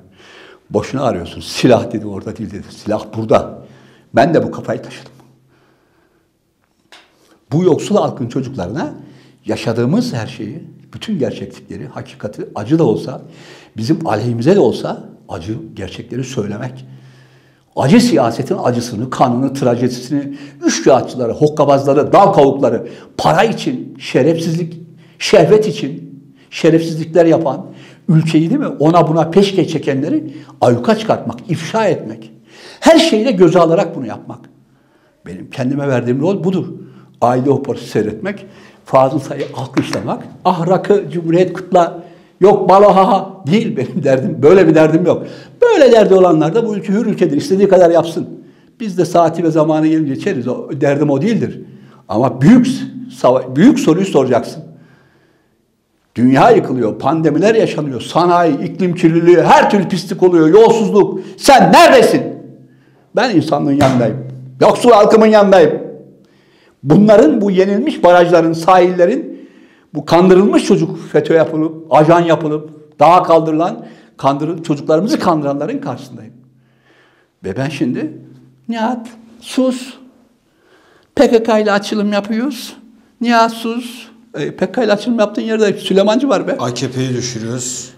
Boşuna arıyorsun. Silah dedi orada değil dedi. Silah burada. Ben de bu kafayı taşıdım. Bu yoksul halkın çocuklarına yaşadığımız her şeyi, bütün gerçeklikleri, hakikati acı da olsa, bizim aleyhimize de olsa acı gerçekleri söylemek. Acı siyasetin acısını, kanını, trajedisini, üç kağıtçıları, hokkabazları, dal kavukları, para için, şerefsizlik, şehvet için şerefsizlikler yapan, ülkeyi değil mi ona buna peşke çekenleri ayyuka çıkartmak, ifşa etmek. Her şeyle göze alarak bunu yapmak. Benim kendime verdiğim rol budur aile operası seyretmek, Fazıl Say'ı alkışlamak, ahrakı Cumhuriyet kutla, yok balo ha değil benim derdim. Böyle bir derdim yok. Böyle derdi olanlar da bu ülke hür ülkedir. İstediği kadar yapsın. Biz de saati ve zamanı gelince içeriz. O, derdim o değildir. Ama büyük büyük soruyu soracaksın. Dünya yıkılıyor, pandemiler yaşanıyor, sanayi, iklim kirliliği, her türlü pislik oluyor, yolsuzluk. Sen neredesin? Ben insanlığın yanındayım. Yoksul halkımın yanındayım. Bunların bu yenilmiş barajların, sahillerin bu kandırılmış çocuk FETÖ yapılıp, ajan yapılıp, dağa kaldırılan, kandırıl, çocuklarımızı kandıranların karşısındayım. Ve ben şimdi Nihat sus. PKK ile açılım yapıyoruz. Nihat sus. E, PKK ile açılım yaptığın yerde Süleymancı var be. AKP'yi düşürüyoruz.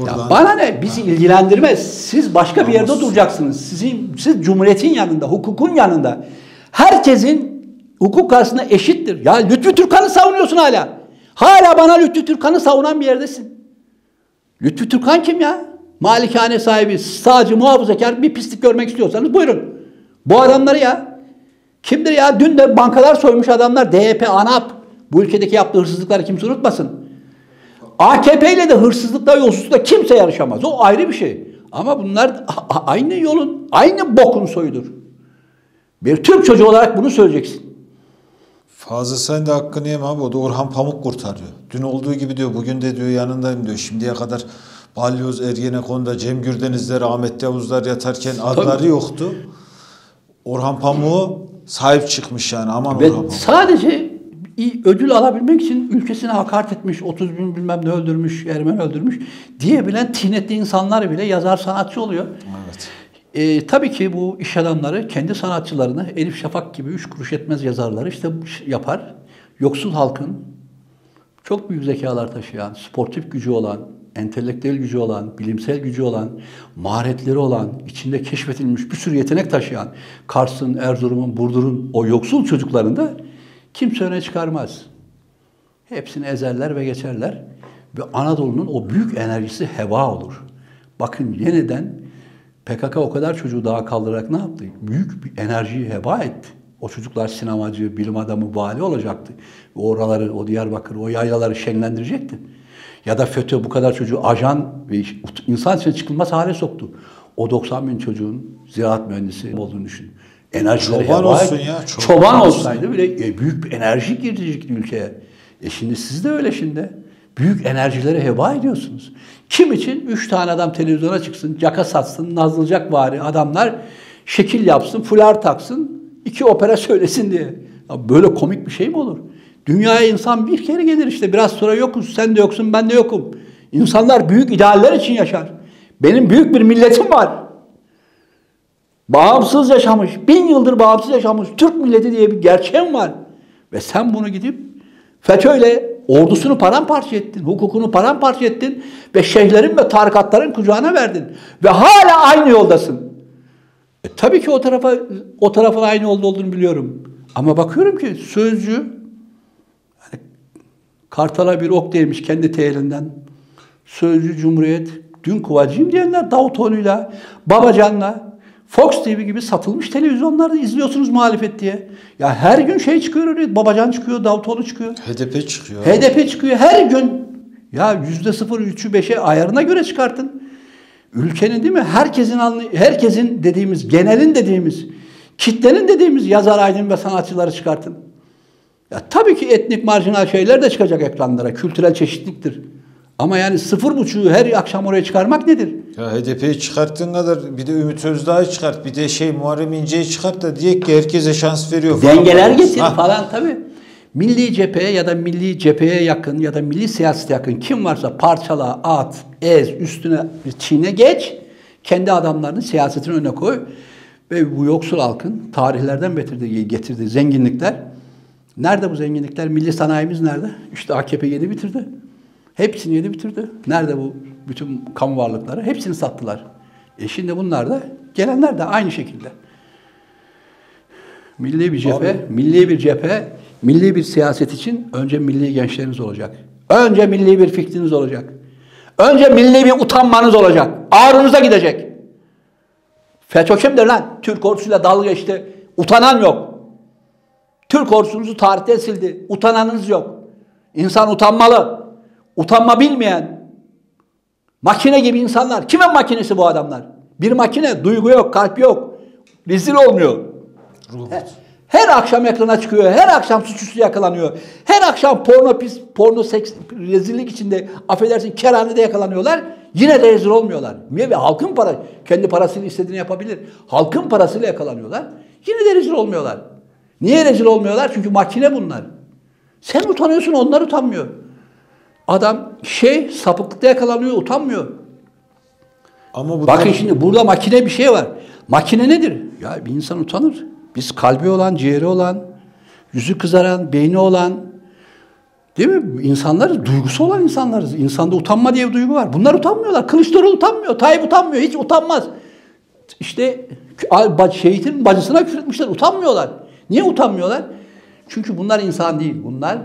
Oradan... Ya bana ne? Bizi ilgilendirmez. Siz başka bir yerde duracaksınız. Sizin, siz Cumhuriyet'in yanında, hukukun yanında. Herkesin hukuk karşısında eşittir. Ya Lütfü Türkan'ı savunuyorsun hala. Hala bana Lütfü Türkan'ı savunan bir yerdesin. Lütfü Türkan kim ya? Malikane sahibi, sağcı, muhafazakar bir pislik görmek istiyorsanız buyurun. Bu adamları ya. Kimdir ya? Dün de bankalar soymuş adamlar. DYP, ANAP. Bu ülkedeki yaptığı hırsızlıkları kimse unutmasın. AKP ile de hırsızlıkla, yolsuzlukla kimse yarışamaz. O ayrı bir şey. Ama bunlar aynı yolun, aynı bokun soyudur. Bir Türk çocuğu olarak bunu söyleyeceksin. Fazla sen de hakkını yeme abi. O da Orhan Pamuk kurtarıyor. Dün olduğu gibi diyor. Bugün de diyor yanındayım diyor. Şimdiye kadar Balyoz Ergenekon'da Cem Gürdenizler, Ahmet Yavuzlar yatarken adları yoktu. Orhan Pamuk'u sahip çıkmış yani aman Ve Orhan Pamuk. sadece ödül alabilmek için ülkesine hakaret etmiş, 30 bin bilmem ne öldürmüş, Ermeni öldürmüş diyebilen tinetli insanlar bile yazar sanatçı oluyor. E, tabii ki bu iş adamları kendi sanatçılarını Elif Şafak gibi üç kuruş etmez yazarları işte yapar. Yoksul halkın çok büyük zekalar taşıyan, sportif gücü olan, entelektüel gücü olan, bilimsel gücü olan, maharetleri olan, içinde keşfedilmiş bir sürü yetenek taşıyan Kars'ın, Erzurum'un, Burdur'un o yoksul çocuklarını da kimse öne çıkarmaz. Hepsini ezerler ve geçerler. Ve Anadolu'nun o büyük enerjisi heva olur. Bakın yeniden PKK o kadar çocuğu daha kaldırarak ne yaptı? Büyük bir enerjiyi heba etti. O çocuklar sinemacı, bilim adamı, vali olacaktı. Ve oraları, o Diyarbakır, o yaylaları şenlendirecekti. Ya da FETÖ bu kadar çocuğu ajan ve insan için çıkılmaz hale soktu. O 90 bin çocuğun ziraat mühendisi olduğunu düşün. Enerjileri Çoban heba olsun ya, çoban Çoban olsun. olsaydı bile e, büyük bir enerji girecekti ülkeye. E şimdi siz de öyle şimdi. Büyük enerjileri heba ediyorsunuz. Kim için? Üç tane adam televizyona çıksın, caka satsın, nazılacak vari adamlar şekil yapsın, fular taksın, iki opera [laughs] söylesin diye. Ya böyle komik bir şey mi olur? Dünyaya insan bir kere gelir işte. Biraz sonra yokuz, sen de yoksun, ben de yokum. İnsanlar büyük idealler için yaşar. Benim büyük bir milletim var. Bağımsız yaşamış, bin yıldır bağımsız yaşamış Türk milleti diye bir gerçeğim var. Ve sen bunu gidip FETÖ'yle ordusunu paramparça ettin, hukukunu paramparça ettin ve şeyhlerin ve tarikatların kucağına verdin. Ve hala aynı yoldasın. E, tabii ki o tarafa o tarafın aynı yolda olduğunu biliyorum. Ama bakıyorum ki sözcü yani Kartal'a bir ok değmiş kendi teğelinden. Sözcü Cumhuriyet, dün kuvacıyım diyenler Davutoğlu'yla, Babacan'la, Fox TV gibi satılmış televizyonlarda izliyorsunuz muhalefet diye. Ya her gün şey çıkıyor öyle, Babacan çıkıyor, Davutoğlu çıkıyor. HDP çıkıyor. HDP çıkıyor her gün. Ya yüzde sıfır, üçü, beşe ayarına göre çıkartın. Ülkenin değil mi? Herkesin herkesin dediğimiz, genelin dediğimiz, kitlenin dediğimiz yazar, aydın ve sanatçıları çıkartın. Ya tabii ki etnik marjinal şeyler de çıkacak ekranlara. Kültürel çeşitliktir. Ama yani sıfır buçuğu her akşam oraya çıkarmak nedir? Ya HDP'yi çıkarttığın kadar bir de Ümit Özdağ'ı çıkart, bir de şey Muharrem İnce'yi çıkart da diye ki herkese şans veriyor falan. Dengeler getir Ha. falan tabii. Milli cepheye ya da milli cepheye yakın ya da milli siyasete yakın kim varsa parçala, at, ez, üstüne çiğne geç. Kendi adamlarını siyasetin önüne koy. Ve bu yoksul halkın tarihlerden getirdiği, getirdiği zenginlikler. Nerede bu zenginlikler? Milli sanayimiz nerede? İşte AKP yedi bitirdi. Hepsini yedi bitirdi. Nerede bu bütün kamu varlıkları? Hepsini sattılar. E şimdi bunlar da gelenler de aynı şekilde. Milli bir cephe, milli bir cephe, milli bir siyaset için önce milli gençleriniz olacak. Önce milli bir fikriniz olacak. Önce milli bir utanmanız olacak. Ağrınıza gidecek. FETÖ kimdir lan? Türk ordusuyla dalga geçti. Utanan yok. Türk ordusunuzu tarihten sildi. Utananınız yok. İnsan utanmalı. Utanma bilmeyen, makine gibi insanlar. Kimin makinesi bu adamlar? Bir makine, duygu yok, kalp yok. Rezil olmuyor. He- Her akşam ekrana çıkıyor. Her akşam suçüstü yakalanıyor. Her akşam porno pis, porno seks, rezillik içinde affedersin kerhanede yakalanıyorlar. Yine de rezil olmuyorlar. Niye? Ve halkın para, kendi parasıyla istediğini yapabilir. Halkın parasıyla yakalanıyorlar. Yine de rezil olmuyorlar. Niye rezil olmuyorlar? Çünkü makine bunlar. Sen utanıyorsun, onlar utanmıyor. Adam şey sapıklıkta yakalanıyor, utanmıyor. Ama bu Bakın da- şimdi burada makine bir şey var. Makine nedir? Ya bir insan utanır. Biz kalbi olan, ciğeri olan, yüzü kızaran, beyni olan, değil mi? İnsanlarız, duygusu olan insanlarız. İnsanda utanma diye bir duygu var. Bunlar utanmıyorlar. Kılıçdaroğlu utanmıyor, Tayyip utanmıyor, hiç utanmaz. İşte şehitin bacısına küfretmişler, utanmıyorlar. Niye utanmıyorlar? Çünkü bunlar insan değil, bunlar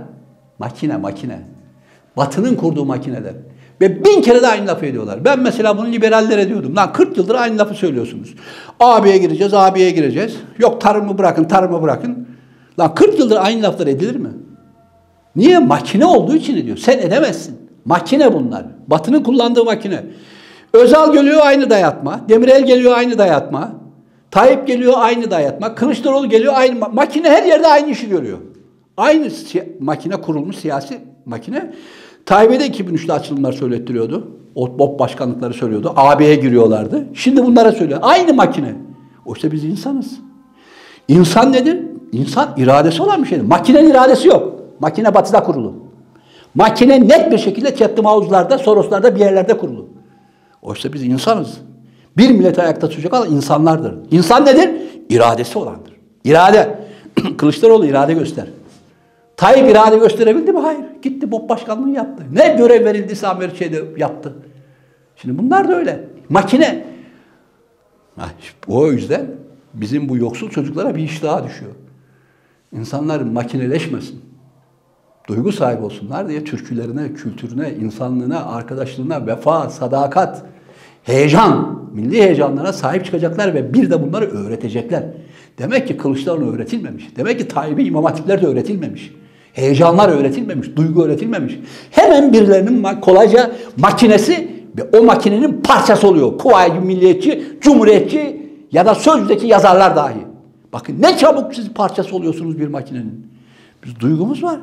makine, makine. Batının kurduğu makineler. Ve bin kere de aynı lafı ediyorlar. Ben mesela bunu liberallere diyordum. Lan 40 yıldır aynı lafı söylüyorsunuz. AB'ye gireceğiz, AB'ye gireceğiz. Yok tarımı bırakın, tarımı bırakın. Lan 40 yıldır aynı laflar edilir mi? Niye? Makine olduğu için ediyor. Sen edemezsin. Makine bunlar. Batının kullandığı makine. Özal geliyor aynı dayatma. Demirel geliyor aynı dayatma. Tayyip geliyor aynı dayatma. Kılıçdaroğlu geliyor aynı. ma- Makine her yerde aynı işi görüyor. Aynı makine kurulmuş siyasi makine. Tayyip'e de 2003'te açılımlar söylettiriyordu. O BOP başkanlıkları söylüyordu. AB'ye giriyorlardı. Şimdi bunlara söylüyor. Aynı makine. Oysa biz insanız. İnsan nedir? İnsan iradesi olan bir şeydir. Makinenin iradesi yok. Makine batıda kurulu. Makine net bir şekilde Chatham House'larda, Soros'larda bir yerlerde kurulu. Oysa biz insanız. Bir millet ayakta tutacak olan insanlardır. İnsan nedir? İradesi olandır. İrade. [clears throat] Kılıçdaroğlu irade göster. Tayyip irade gösterebildi mi? Hayır. Gitti BOP başkanlığı yaptı. Ne görev verildiyse Amerika'da yaptı. Şimdi bunlar da öyle. Makine. O yüzden bizim bu yoksul çocuklara bir iş daha düşüyor. İnsanlar makineleşmesin. Duygu sahibi olsunlar diye türkülerine, kültürüne, insanlığına, arkadaşlığına, vefa, sadakat, heyecan, milli heyecanlara sahip çıkacaklar ve bir de bunları öğretecekler. Demek ki Kılıçdaroğlu öğretilmemiş. Demek ki Tayyip'e imam hatipler de öğretilmemiş. Heyecanlar öğretilmemiş, duygu öğretilmemiş. Hemen birilerinin kolayca makinesi ve o makinenin parçası oluyor. Kuvayi milliyetçi, cumhuriyetçi ya da sözdeki yazarlar dahi. Bakın ne çabuk siz parçası oluyorsunuz bir makinenin. Biz duygumuz var.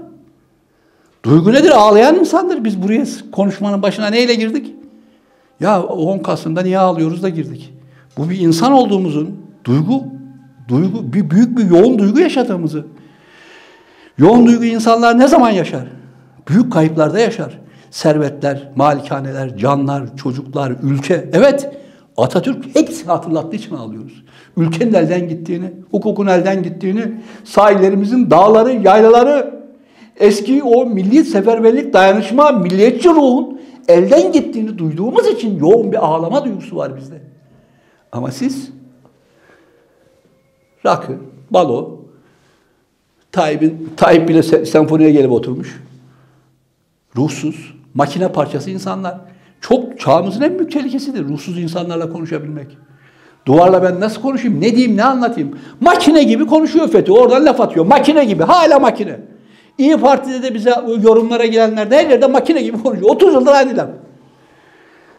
Duygu nedir? Ağlayan insandır. Biz buraya konuşmanın başına neyle girdik? Ya 10 Kasım'da niye ağlıyoruz da girdik. Bu bir insan olduğumuzun duygu, duygu bir büyük bir yoğun duygu yaşadığımızı. Yoğun duygu insanlar ne zaman yaşar? Büyük kayıplarda yaşar. Servetler, malikaneler, canlar, çocuklar, ülke. Evet, Atatürk hepsini hatırlattığı için ağlıyoruz. Ülkenin elden gittiğini, hukukun elden gittiğini, sahillerimizin dağları, yaylaları, eski o milli seferberlik, dayanışma, milliyetçi ruhun elden gittiğini duyduğumuz için yoğun bir ağlama duygusu var bizde. Ama siz rakı, balo, Tayyip'in, Tayyip bile se- senfoniye gelip oturmuş. Ruhsuz, makine parçası insanlar. Çok çağımızın en büyük tehlikesidir ruhsuz insanlarla konuşabilmek. Duvarla ben nasıl konuşayım, ne diyeyim, ne anlatayım? Makine gibi konuşuyor FETÖ, oradan laf atıyor. Makine gibi, hala makine. İyi Parti'de de bize yorumlara gelenler de her yerde makine gibi konuşuyor. 30 yıldır aynı laf.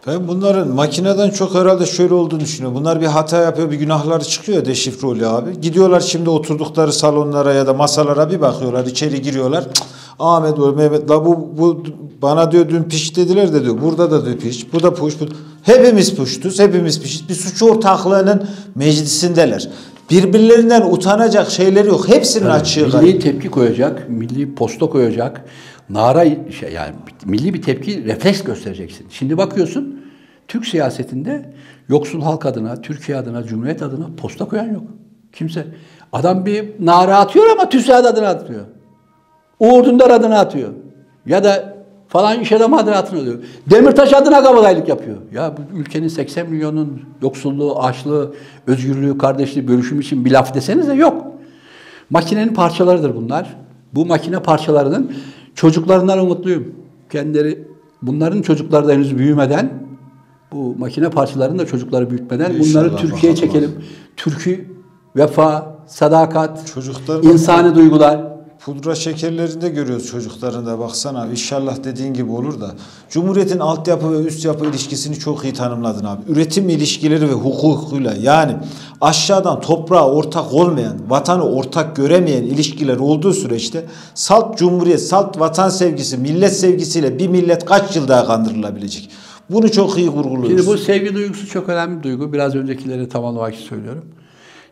Ben bunların makineden çok herhalde şöyle olduğunu düşünüyorum. Bunlar bir hata yapıyor, bir günahları çıkıyor deşifre oluyor abi. Gidiyorlar şimdi oturdukları salonlara ya da masalara bir bakıyorlar, içeri giriyorlar. Cık, Ahmet Mehmet la bu, bu bana diyor dün piş dediler de diyor. Burada da diyor piş, bu da puş. Bu. Hepimiz puştuz, hepimiz pişiz. Bir suç ortaklığının meclisindeler. Birbirlerinden utanacak şeyleri yok. Hepsinin açığı milli tepki koyacak, milli posta koyacak, nara şey yani milli bir tepki refleks göstereceksin. Şimdi bakıyorsun Türk siyasetinde yoksul halk adına, Türkiye adına, Cumhuriyet adına posta koyan yok. Kimse. Adam bir nara atıyor ama TÜSAD adına atıyor. Uğur Dündar adına atıyor. Ya da falan iş adamı adına atıyor. Demirtaş adına kabadayılık yapıyor. Ya bu ülkenin 80 milyonun yoksulluğu, açlığı, özgürlüğü, kardeşliği, bölüşüm için bir laf desenize yok. Makinenin parçalarıdır bunlar. Bu makine parçalarının çocuklarından umutluyum. Kendileri bunların çocukları da henüz büyümeden bu makine parçalarının da çocukları büyütmeden bunları İnşallah Türkiye'ye bakalım. çekelim. Türkü, vefa, sadakat, insani duygular. Pudra şekerlerinde görüyoruz çocukların da baksana inşallah dediğin gibi olur da. Cumhuriyetin altyapı ve üst yapı ilişkisini çok iyi tanımladın abi. Üretim ilişkileri ve hukukuyla yani aşağıdan toprağa ortak olmayan, vatanı ortak göremeyen ilişkiler olduğu süreçte salt cumhuriyet, salt vatan sevgisi, millet sevgisiyle bir millet kaç yıl daha kandırılabilecek? Bunu çok iyi vurguluyoruz. Şimdi bu sevgi duygusu çok önemli bir duygu. Biraz öncekileri tamamlamak için söylüyorum.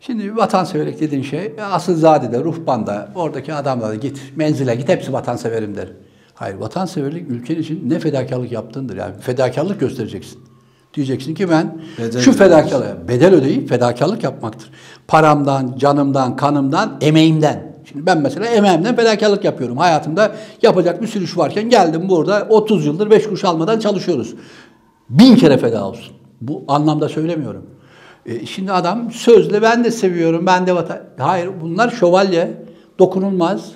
Şimdi vatanseverlik dediğin şey asıl zadede, ruhbanda, oradaki adamlara git, menzile git hepsi vatanseverim der. Hayır, vatanseverlik ülken için ne fedakarlık yaptığındır. Yani fedakarlık göstereceksin. Diyeceksin ki ben Bedel şu fedakarlık, bedel ödeyip fedakarlık yapmaktır. Paramdan, canımdan, kanımdan, emeğimden. Şimdi ben mesela emeğimden fedakarlık yapıyorum. Hayatımda yapacak bir sürü iş varken geldim burada 30 yıldır 5 kuruş almadan çalışıyoruz. Bin kere feda olsun. Bu anlamda söylemiyorum. E, şimdi adam sözle ben de seviyorum, ben de vatan... Hayır bunlar şövalye, dokunulmaz.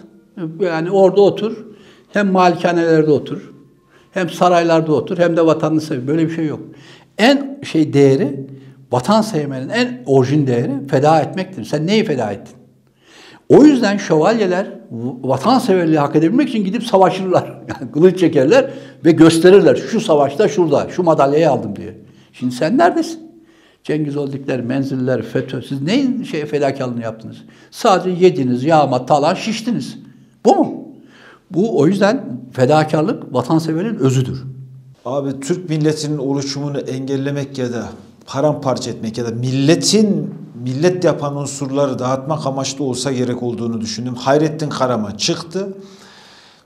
Yani orada otur, hem malikanelerde otur, hem saraylarda otur, hem de vatanını sev. Böyle bir şey yok. En şey değeri, vatan sevmenin en orijin değeri feda etmektir. Sen neyi feda ettin? O yüzden şövalyeler vatanseverliği hak edebilmek için gidip savaşırlar. [laughs] Yani kılıç çekerler ve gösterirler. Şu savaşta şurada, şu madalyayı aldım diye. Şimdi sen neredesin? Cengiz Oldikler, Menziller, FETÖ. Siz neyin şey fedakarlığını yaptınız? Sadece yediniz, yağma, talan, şiştiniz. Bu mu? Bu o yüzden fedakarlık vatanseverin özüdür. Abi Türk milletinin oluşumunu engellemek ya da paramparça etmek ya da milletin millet yapan unsurları dağıtmak amaçlı olsa gerek olduğunu düşündüm. Hayrettin Karaman çıktı.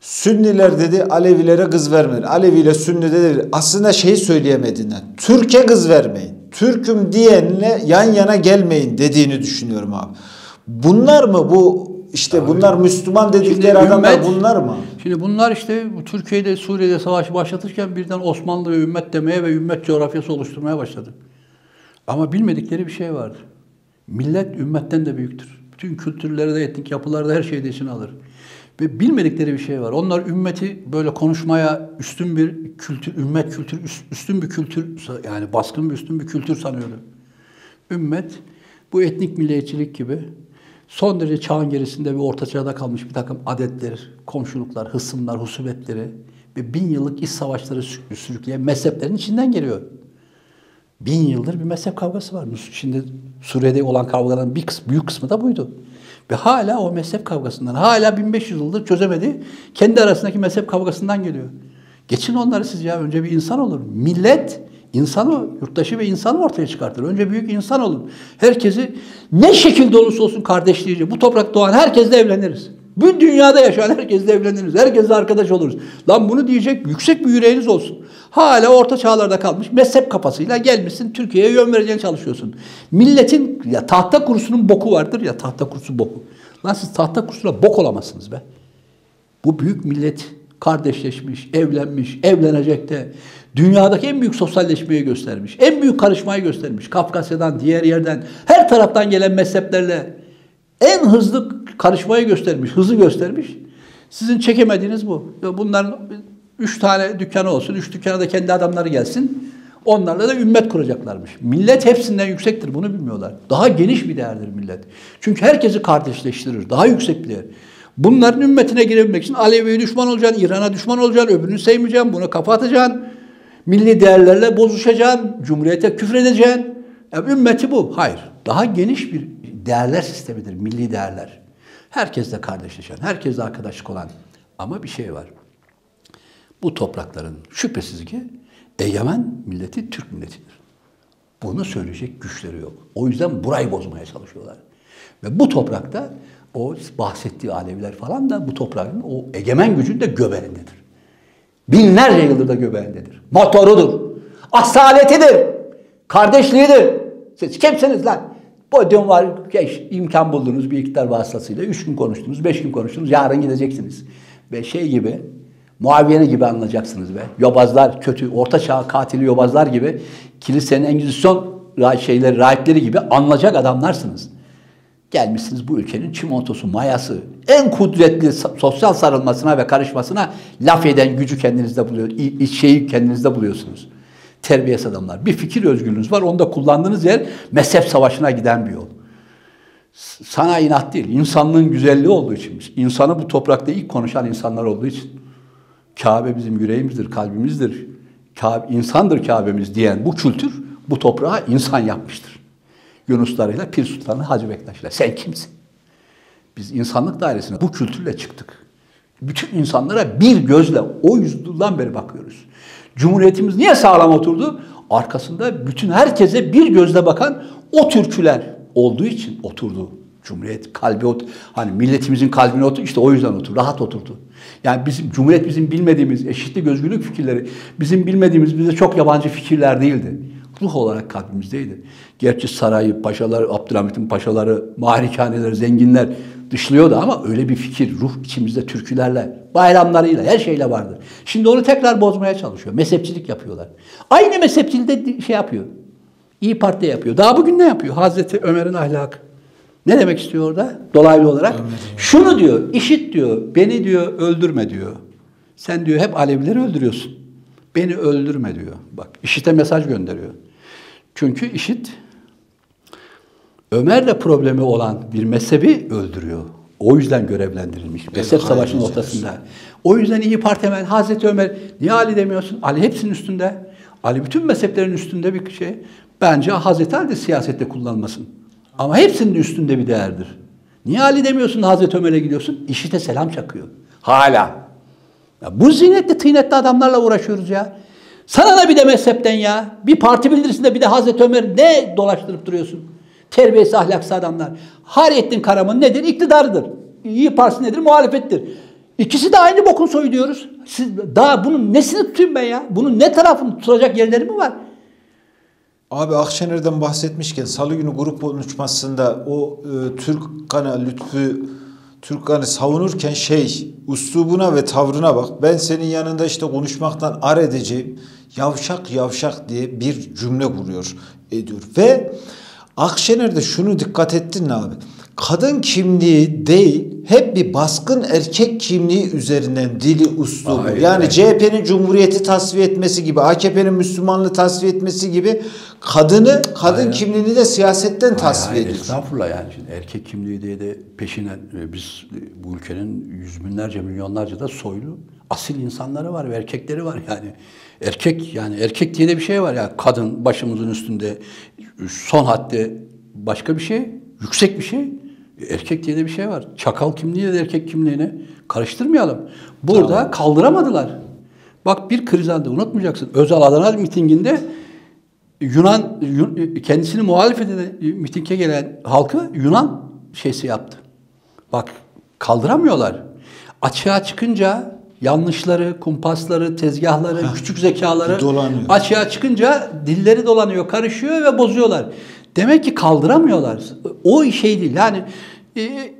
Sünniler dedi Alevilere kız vermeyin. Alevi ile Sünni dedi aslında şey söyleyemediğinden. Türkiye kız vermeyin. Türk'üm diyenle yan yana gelmeyin dediğini düşünüyorum abi. Bunlar mı bu işte bunlar Müslüman dedikleri Şimdi adamlar ümmet- bunlar mı? Şimdi bunlar işte Türkiye'de Suriye'de savaşı başlatırken birden Osmanlı ve ümmet demeye ve ümmet coğrafyası oluşturmaya başladı. Ama bilmedikleri bir şey vardır. Millet ümmetten de büyüktür. Bütün kültürleri de etnik yapıları da her şeyi de içine alır. Ve bilmedikleri bir şey var. Onlar ümmeti böyle konuşmaya üstün bir kültür, ümmet kültür, üst- üstün bir kültür yani baskın bir üstün bir kültür sanıyordu. Ümmet bu etnik milliyetçilik gibi son derece çağın gerisinde ve orta çağda kalmış bir takım adetler, komşuluklar, hısımlar, husubetleri ve bin yıllık iç savaşları sü- sürükleyen mezheplerin içinden geliyor. Bin yıldır bir mezhep kavgası var. Şimdi Suriye'de olan kavgaların bir kısmı, büyük kısmı da buydu. Ve hala o mezhep kavgasından, hala 1500 yıldır çözemedi. Kendi arasındaki mezhep kavgasından geliyor. Geçin onları siz ya. Önce bir insan olur. Millet insanı, yurttaşı ve insanı ortaya çıkartır. Önce büyük insan olun. Herkesi ne şekilde olursa olsun kardeşliğice bu toprak doğan herkesle evleniriz. Bu dünyada yaşayan herkesle evleniriz. Herkesle arkadaş oluruz. Lan bunu diyecek yüksek bir yüreğiniz olsun. Hala orta çağlarda kalmış mezhep kafasıyla gelmişsin Türkiye'ye yön vereceğine çalışıyorsun. Milletin ya tahta kurusunun boku vardır ya tahta kurusu boku. Lan siz tahta kurusuna bok olamazsınız be. Bu büyük millet kardeşleşmiş, evlenmiş, evlenecek de dünyadaki en büyük sosyalleşmeyi göstermiş. En büyük karışmayı göstermiş. Kafkasya'dan, diğer yerden, her taraftan gelen mezheplerle en hızlı karışmayı göstermiş, hızı göstermiş. Sizin çekemediğiniz bu. Bunların üç tane dükkanı olsun, üç dükkana da kendi adamları gelsin. Onlarla da ümmet kuracaklarmış. Millet hepsinden yüksektir, bunu bilmiyorlar. Daha geniş bir değerdir millet. Çünkü herkesi kardeşleştirir, daha yüksek bir değer. Bunların ümmetine girebilmek için Alevi'ye düşman olacaksın, İran'a düşman olacaksın, öbürünü sevmeyeceksin, bunu kapatacaksın. Milli değerlerle bozuşacaksın, cumhuriyete küfredeceksin. Ya, ümmeti bu. Hayır. Daha geniş bir değerler sistemidir, milli değerler. Herkesle kardeşleşen, herkesle arkadaşlık olan. Ama bir şey var. Bu toprakların şüphesiz ki egemen milleti Türk milletidir. Bunu söyleyecek güçleri yok. O yüzden burayı bozmaya çalışıyorlar. Ve bu toprakta o bahsettiği Aleviler falan da bu toprağın o egemen gücün de göbeğindedir. Binlerce yıldır da göbeğindedir. Motorudur. Asaletidir. Kardeşliğidir. Siz kimsiniz lan? Podyum var, geç, imkan buldunuz bir iktidar vasıtasıyla. Üç gün konuştunuz, beş gün konuştunuz, yarın gideceksiniz. Ve şey gibi, Muaviye gibi anlayacaksınız be. Yobazlar, kötü, orta çağ katili yobazlar gibi, kilisenin engizisyon şeyleri, rahipleri gibi anlayacak adamlarsınız. Gelmişsiniz bu ülkenin çimentosu, mayası, en kudretli sosyal sarılmasına ve karışmasına laf eden gücü kendinizde buluyor, şeyi kendinizde buluyorsunuz. Terbiyesiz adamlar. Bir fikir özgürlüğünüz var, onu da kullandığınız yer mezhep savaşına giden bir yol. Sana inat değil, insanlığın güzelliği olduğu için, insanı bu toprakta ilk konuşan insanlar olduğu için. Kabe bizim yüreğimizdir, kalbimizdir. Kabe, insandır Kabe'miz diyen bu kültür bu toprağa insan yapmıştır. Yunuslarıyla, Pir Sultan'ı, Hacı Bektaş'la. Sen kimsin? Biz insanlık dairesine bu kültürle çıktık. Bütün insanlara bir gözle o yüzyıldan beri bakıyoruz. Cumhuriyetimiz niye sağlam oturdu? Arkasında bütün herkese bir gözle bakan o türküler olduğu için oturdu. Cumhuriyet kalbi ot hani milletimizin kalbine oturdu işte o yüzden oturdu. Rahat oturdu. Yani bizim Cumhuriyet bizim bilmediğimiz eşitlik özgürlük fikirleri bizim bilmediğimiz bize çok yabancı fikirler değildi. Ruh olarak kalbimizdeydi. Gerçi sarayı, paşaları, Abdülhamit'in paşaları, malikaneleri, zenginler dışlıyordu ama öyle bir fikir, ruh içimizde türkülerle, bayramlarıyla, her şeyle vardı. Şimdi onu tekrar bozmaya çalışıyor. Mezhepçilik yapıyorlar. Aynı mezhepçilik şey yapıyor. İyi Parti yapıyor. Daha bugün ne yapıyor? Hazreti Ömer'in ahlakı. Ne demek istiyor orada? Dolaylı olarak. Şunu diyor, işit diyor, beni diyor öldürme diyor. Sen diyor hep Alevileri öldürüyorsun. Beni öldürme diyor. Bak işite mesaj gönderiyor. Çünkü işit Ömer'le problemi olan bir mezhebi öldürüyor. O yüzden görevlendirilmiş. Mezhep savaşının ortasında. O yüzden İyi Parti hemen Hazreti Ömer niye Ali demiyorsun? Ali hepsinin üstünde. Ali bütün mezheplerin üstünde bir şey. Bence Hazreti Ali de siyasette kullanmasın. Ama hepsinin üstünde bir değerdir. Niye Ali demiyorsun Hazreti Ömer'e gidiyorsun? İşite selam çakıyor. Hala. Ya bu zinetli tıynetli adamlarla uğraşıyoruz ya. Sana da bir de mezhepten ya. Bir parti bildirisinde bir de Hazreti Ömer ne dolaştırıp duruyorsun? Terbiyesiz ahlaksız adamlar. Hayrettin Karaman nedir? İktidarıdır. İyi Partisi nedir? Muhalefettir. İkisi de aynı bokun soyu diyoruz. Siz daha bunun nesini tutayım ben ya? Bunun ne tarafını tutacak yerleri mi var? Abi Akşener'den bahsetmişken salı günü grup konuşmasında o e, Türk kanı Lütfü Türk kanı savunurken şey üslubuna ve tavrına bak. Ben senin yanında işte konuşmaktan ar edeceğim. Yavşak yavşak diye bir cümle kuruyor ediyor. Ve Akşener de şunu dikkat ettin mi abi? Kadın kimliği değil, hep bir baskın erkek kimliği üzerinden dili, üslubu. Hayır, yani. CHP'nin Cumhuriyeti tasfiye etmesi gibi, AKP'nin Müslümanlığı tasfiye etmesi gibi kadını, kadın Hayır. kimliğini de siyasetten tasfiye Hayır, ediyor. Estağfurullah yani. Şimdi erkek kimliği diye de peşinen e, biz bu ülkenin yüz binlerce milyonlarca da soylu asil insanları var ve erkekleri var yani. Erkek yani erkek diye de bir şey var ya kadın başımızın üstünde son hadde başka bir şey yüksek bir şey erkek diye de bir şey var. Çakal kimliği de erkek kimliğine karıştırmayalım. Burada kaldıramadılar. Bak bir kriz anında unutmayacaksın. Özal Adana mitinginde Yunan Yun- kendisini muhalif eden mitinge gelen halkı Yunan şeysi yaptı. Bak kaldıramıyorlar. Açığa çıkınca yanlışları, kumpasları, tezgahları, küçük zekaları dolanıyor. açığa çıkınca dilleri dolanıyor, karışıyor ve bozuyorlar. Demek ki kaldıramıyorlar. O şey değil. Yani e,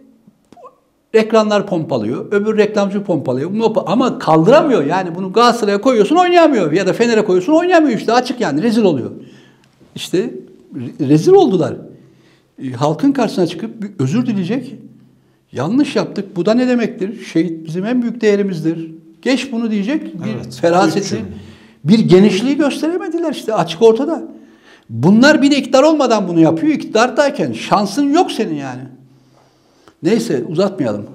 ekranlar pompalıyor, öbür reklamcı pompalıyor. Ama kaldıramıyor. Yani bunu Galatasaray'a koyuyorsun oynayamıyor. Ya da Fener'e koyuyorsun oynayamıyor işte açık yani rezil oluyor. İşte re- rezil oldular. E, halkın karşısına çıkıp özür dileyecek. Yanlış yaptık. Bu da ne demektir? Şehit bizim en büyük değerimizdir. Geç bunu diyecek. Bir Evet, feraseti, cümle. bir genişliği gösteremediler işte açık ortada. Bunlar bir de iktidar olmadan bunu yapıyor. İktidardayken şansın yok senin yani. Neyse uzatmayalım.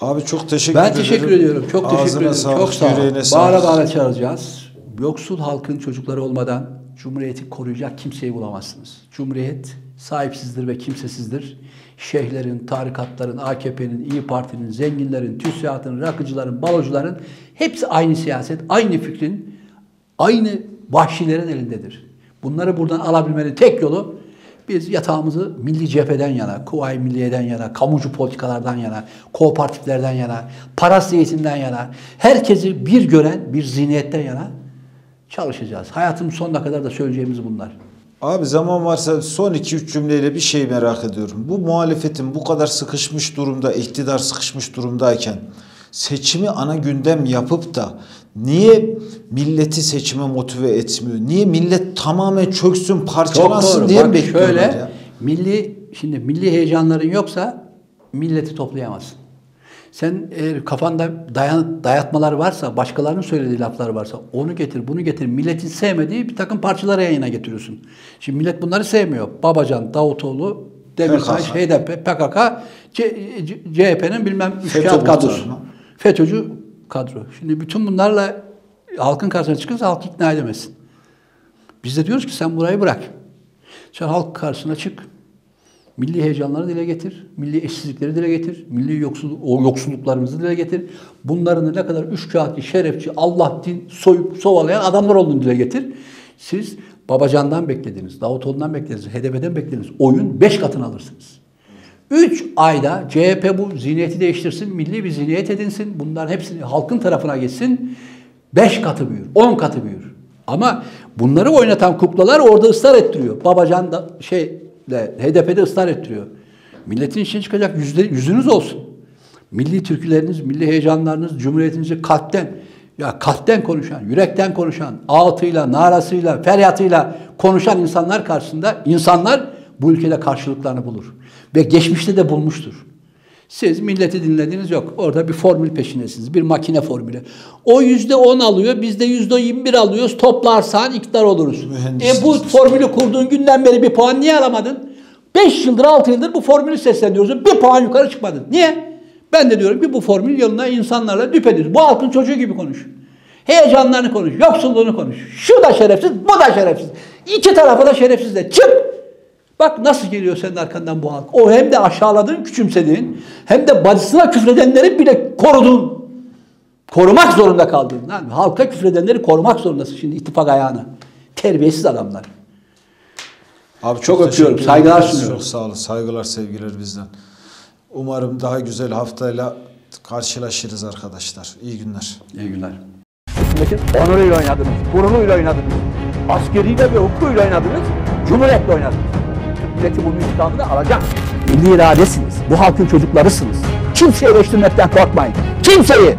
Abi çok teşekkür Ben ederim. teşekkür ediyorum. Çok teşekkür Ağzına ederim. Sağlık, Çok sağ ol. sağlık. Bağıra bağıra çağıracağız. Yoksul halkın çocukları olmadan Cumhuriyeti koruyacak kimseyi bulamazsınız. Cumhuriyet sahipsizdir ve kimsesizdir. Şeyhlerin, tarikatların, AKP'nin, İyi Parti'nin, zenginlerin, TÜSİAD'ın, rakıcıların, balocuların hepsi aynı siyaset, aynı fikrin, aynı vahşilerin elindedir. Bunları buradan alabilmenin tek yolu biz yatağımızı milli cepheden yana, Kuvayi Milliye'den yana, kamucu politikalardan yana, kooperatiflerden yana, parası eğitimden yana, herkesi bir gören bir zihniyetten yana çalışacağız. Hayatımın sonuna kadar da söyleyeceğimiz bunlar. Abi zaman varsa son 2-3 cümleyle bir şey merak ediyorum. Bu muhalefetin bu kadar sıkışmış durumda, iktidar sıkışmış durumdayken seçimi ana gündem yapıp da niye milleti seçime motive etmiyor? Niye millet tamamen çöksün, parçalansın diye Bak bekliyorlar şöyle, ya? milli şimdi milli heyecanların yoksa milleti toplayamazsın. Sen eğer kafanda dayan, dayatmalar varsa, başkalarının söylediği laflar varsa onu getir, bunu getir. Milletin sevmediği bir takım parçaları yayına getiriyorsun. Şimdi millet bunları sevmiyor. Babacan, Davutoğlu, Demirtaş, PKK. HDP, PKK, CHP'nin bilmem üç kağıt kadrosu. FETÖ'cü kadro. Şimdi bütün bunlarla halkın karşısına çıkırsa halkı ikna edemezsin. Biz de diyoruz ki sen burayı bırak. Sen halk karşısına çık. Milli heyecanları dile getir. Milli eşsizlikleri dile getir. Milli yoksulluk, o yoksulluklarımızı dile getir. Bunların ne kadar üç kağıtçı, şerefçi, Allah din soyup sovalayan adamlar olduğunu dile getir. Siz Babacan'dan beklediniz, Davutoğlu'ndan beklediniz, HDP'den beklediniz. Oyun beş katını alırsınız. Üç ayda CHP bu zihniyeti değiştirsin, milli bir zihniyet edinsin. Bunların hepsini halkın tarafına geçsin. Beş katı büyür, on katı büyür. Ama bunları oynatan kuklalar orada ısrar ettiriyor. Babacan da şeyle HDP'de ısrar ettiriyor. Milletin içine çıkacak yüzde, yüzünüz olsun. Milli türküleriniz, milli heyecanlarınız, cumhuriyetinizi kalpten, ya kalpten konuşan, yürekten konuşan, ağıtıyla, narasıyla, feryatıyla konuşan insanlar karşısında insanlar bu ülkede karşılıklarını bulur. Ve geçmişte de bulmuştur. Siz milleti dinlediniz yok. Orada bir formül peşindesiniz. Bir makine formülü. O yüzde on alıyor. Biz de yüzde yirmi bir alıyoruz. Toplarsan iktidar oluruz. E bu formülü kurduğun günden beri bir puan niye alamadın? 5 yıldır 6 yıldır bu formülü sesleniyoruz. Bir puan yukarı çıkmadın. Niye? Ben de diyorum ki bu formül yoluna insanlarla düpedüz. Bu halkın çocuğu gibi konuş. Heyecanlarını konuş. Yoksulluğunu konuş. Şu da şerefsiz, bu da şerefsiz. İki tarafa da şerefsiz de. Çık! Bak nasıl geliyor senin arkandan bu halk. O hem de aşağıladığın, küçümsediğin, hem de bacısına küfredenleri bile korudun. Korumak zorunda kaldın. Lan halka küfredenleri korumak zorundasın şimdi ittifak ayağına. Terbiyesiz adamlar. Abi Çok teşekkür öpüyorum, saygılar sunuyorum. Çok sağ olun. Saygılar, sevgiler bizden. Umarım daha güzel haftayla karşılaşırız arkadaşlar. İyi günler. İyi günler. Onuruyla oynadınız, gururuyla oynadınız. Askeriyle ve hukukuyla oynadınız, cumhuriyetle oynadınız. Milleti bunun intikamını alacak. Milli iradesiniz, bu halkın çocuklarısınız. Kimseyi eleştirmekten korkmayın. Kimseyi!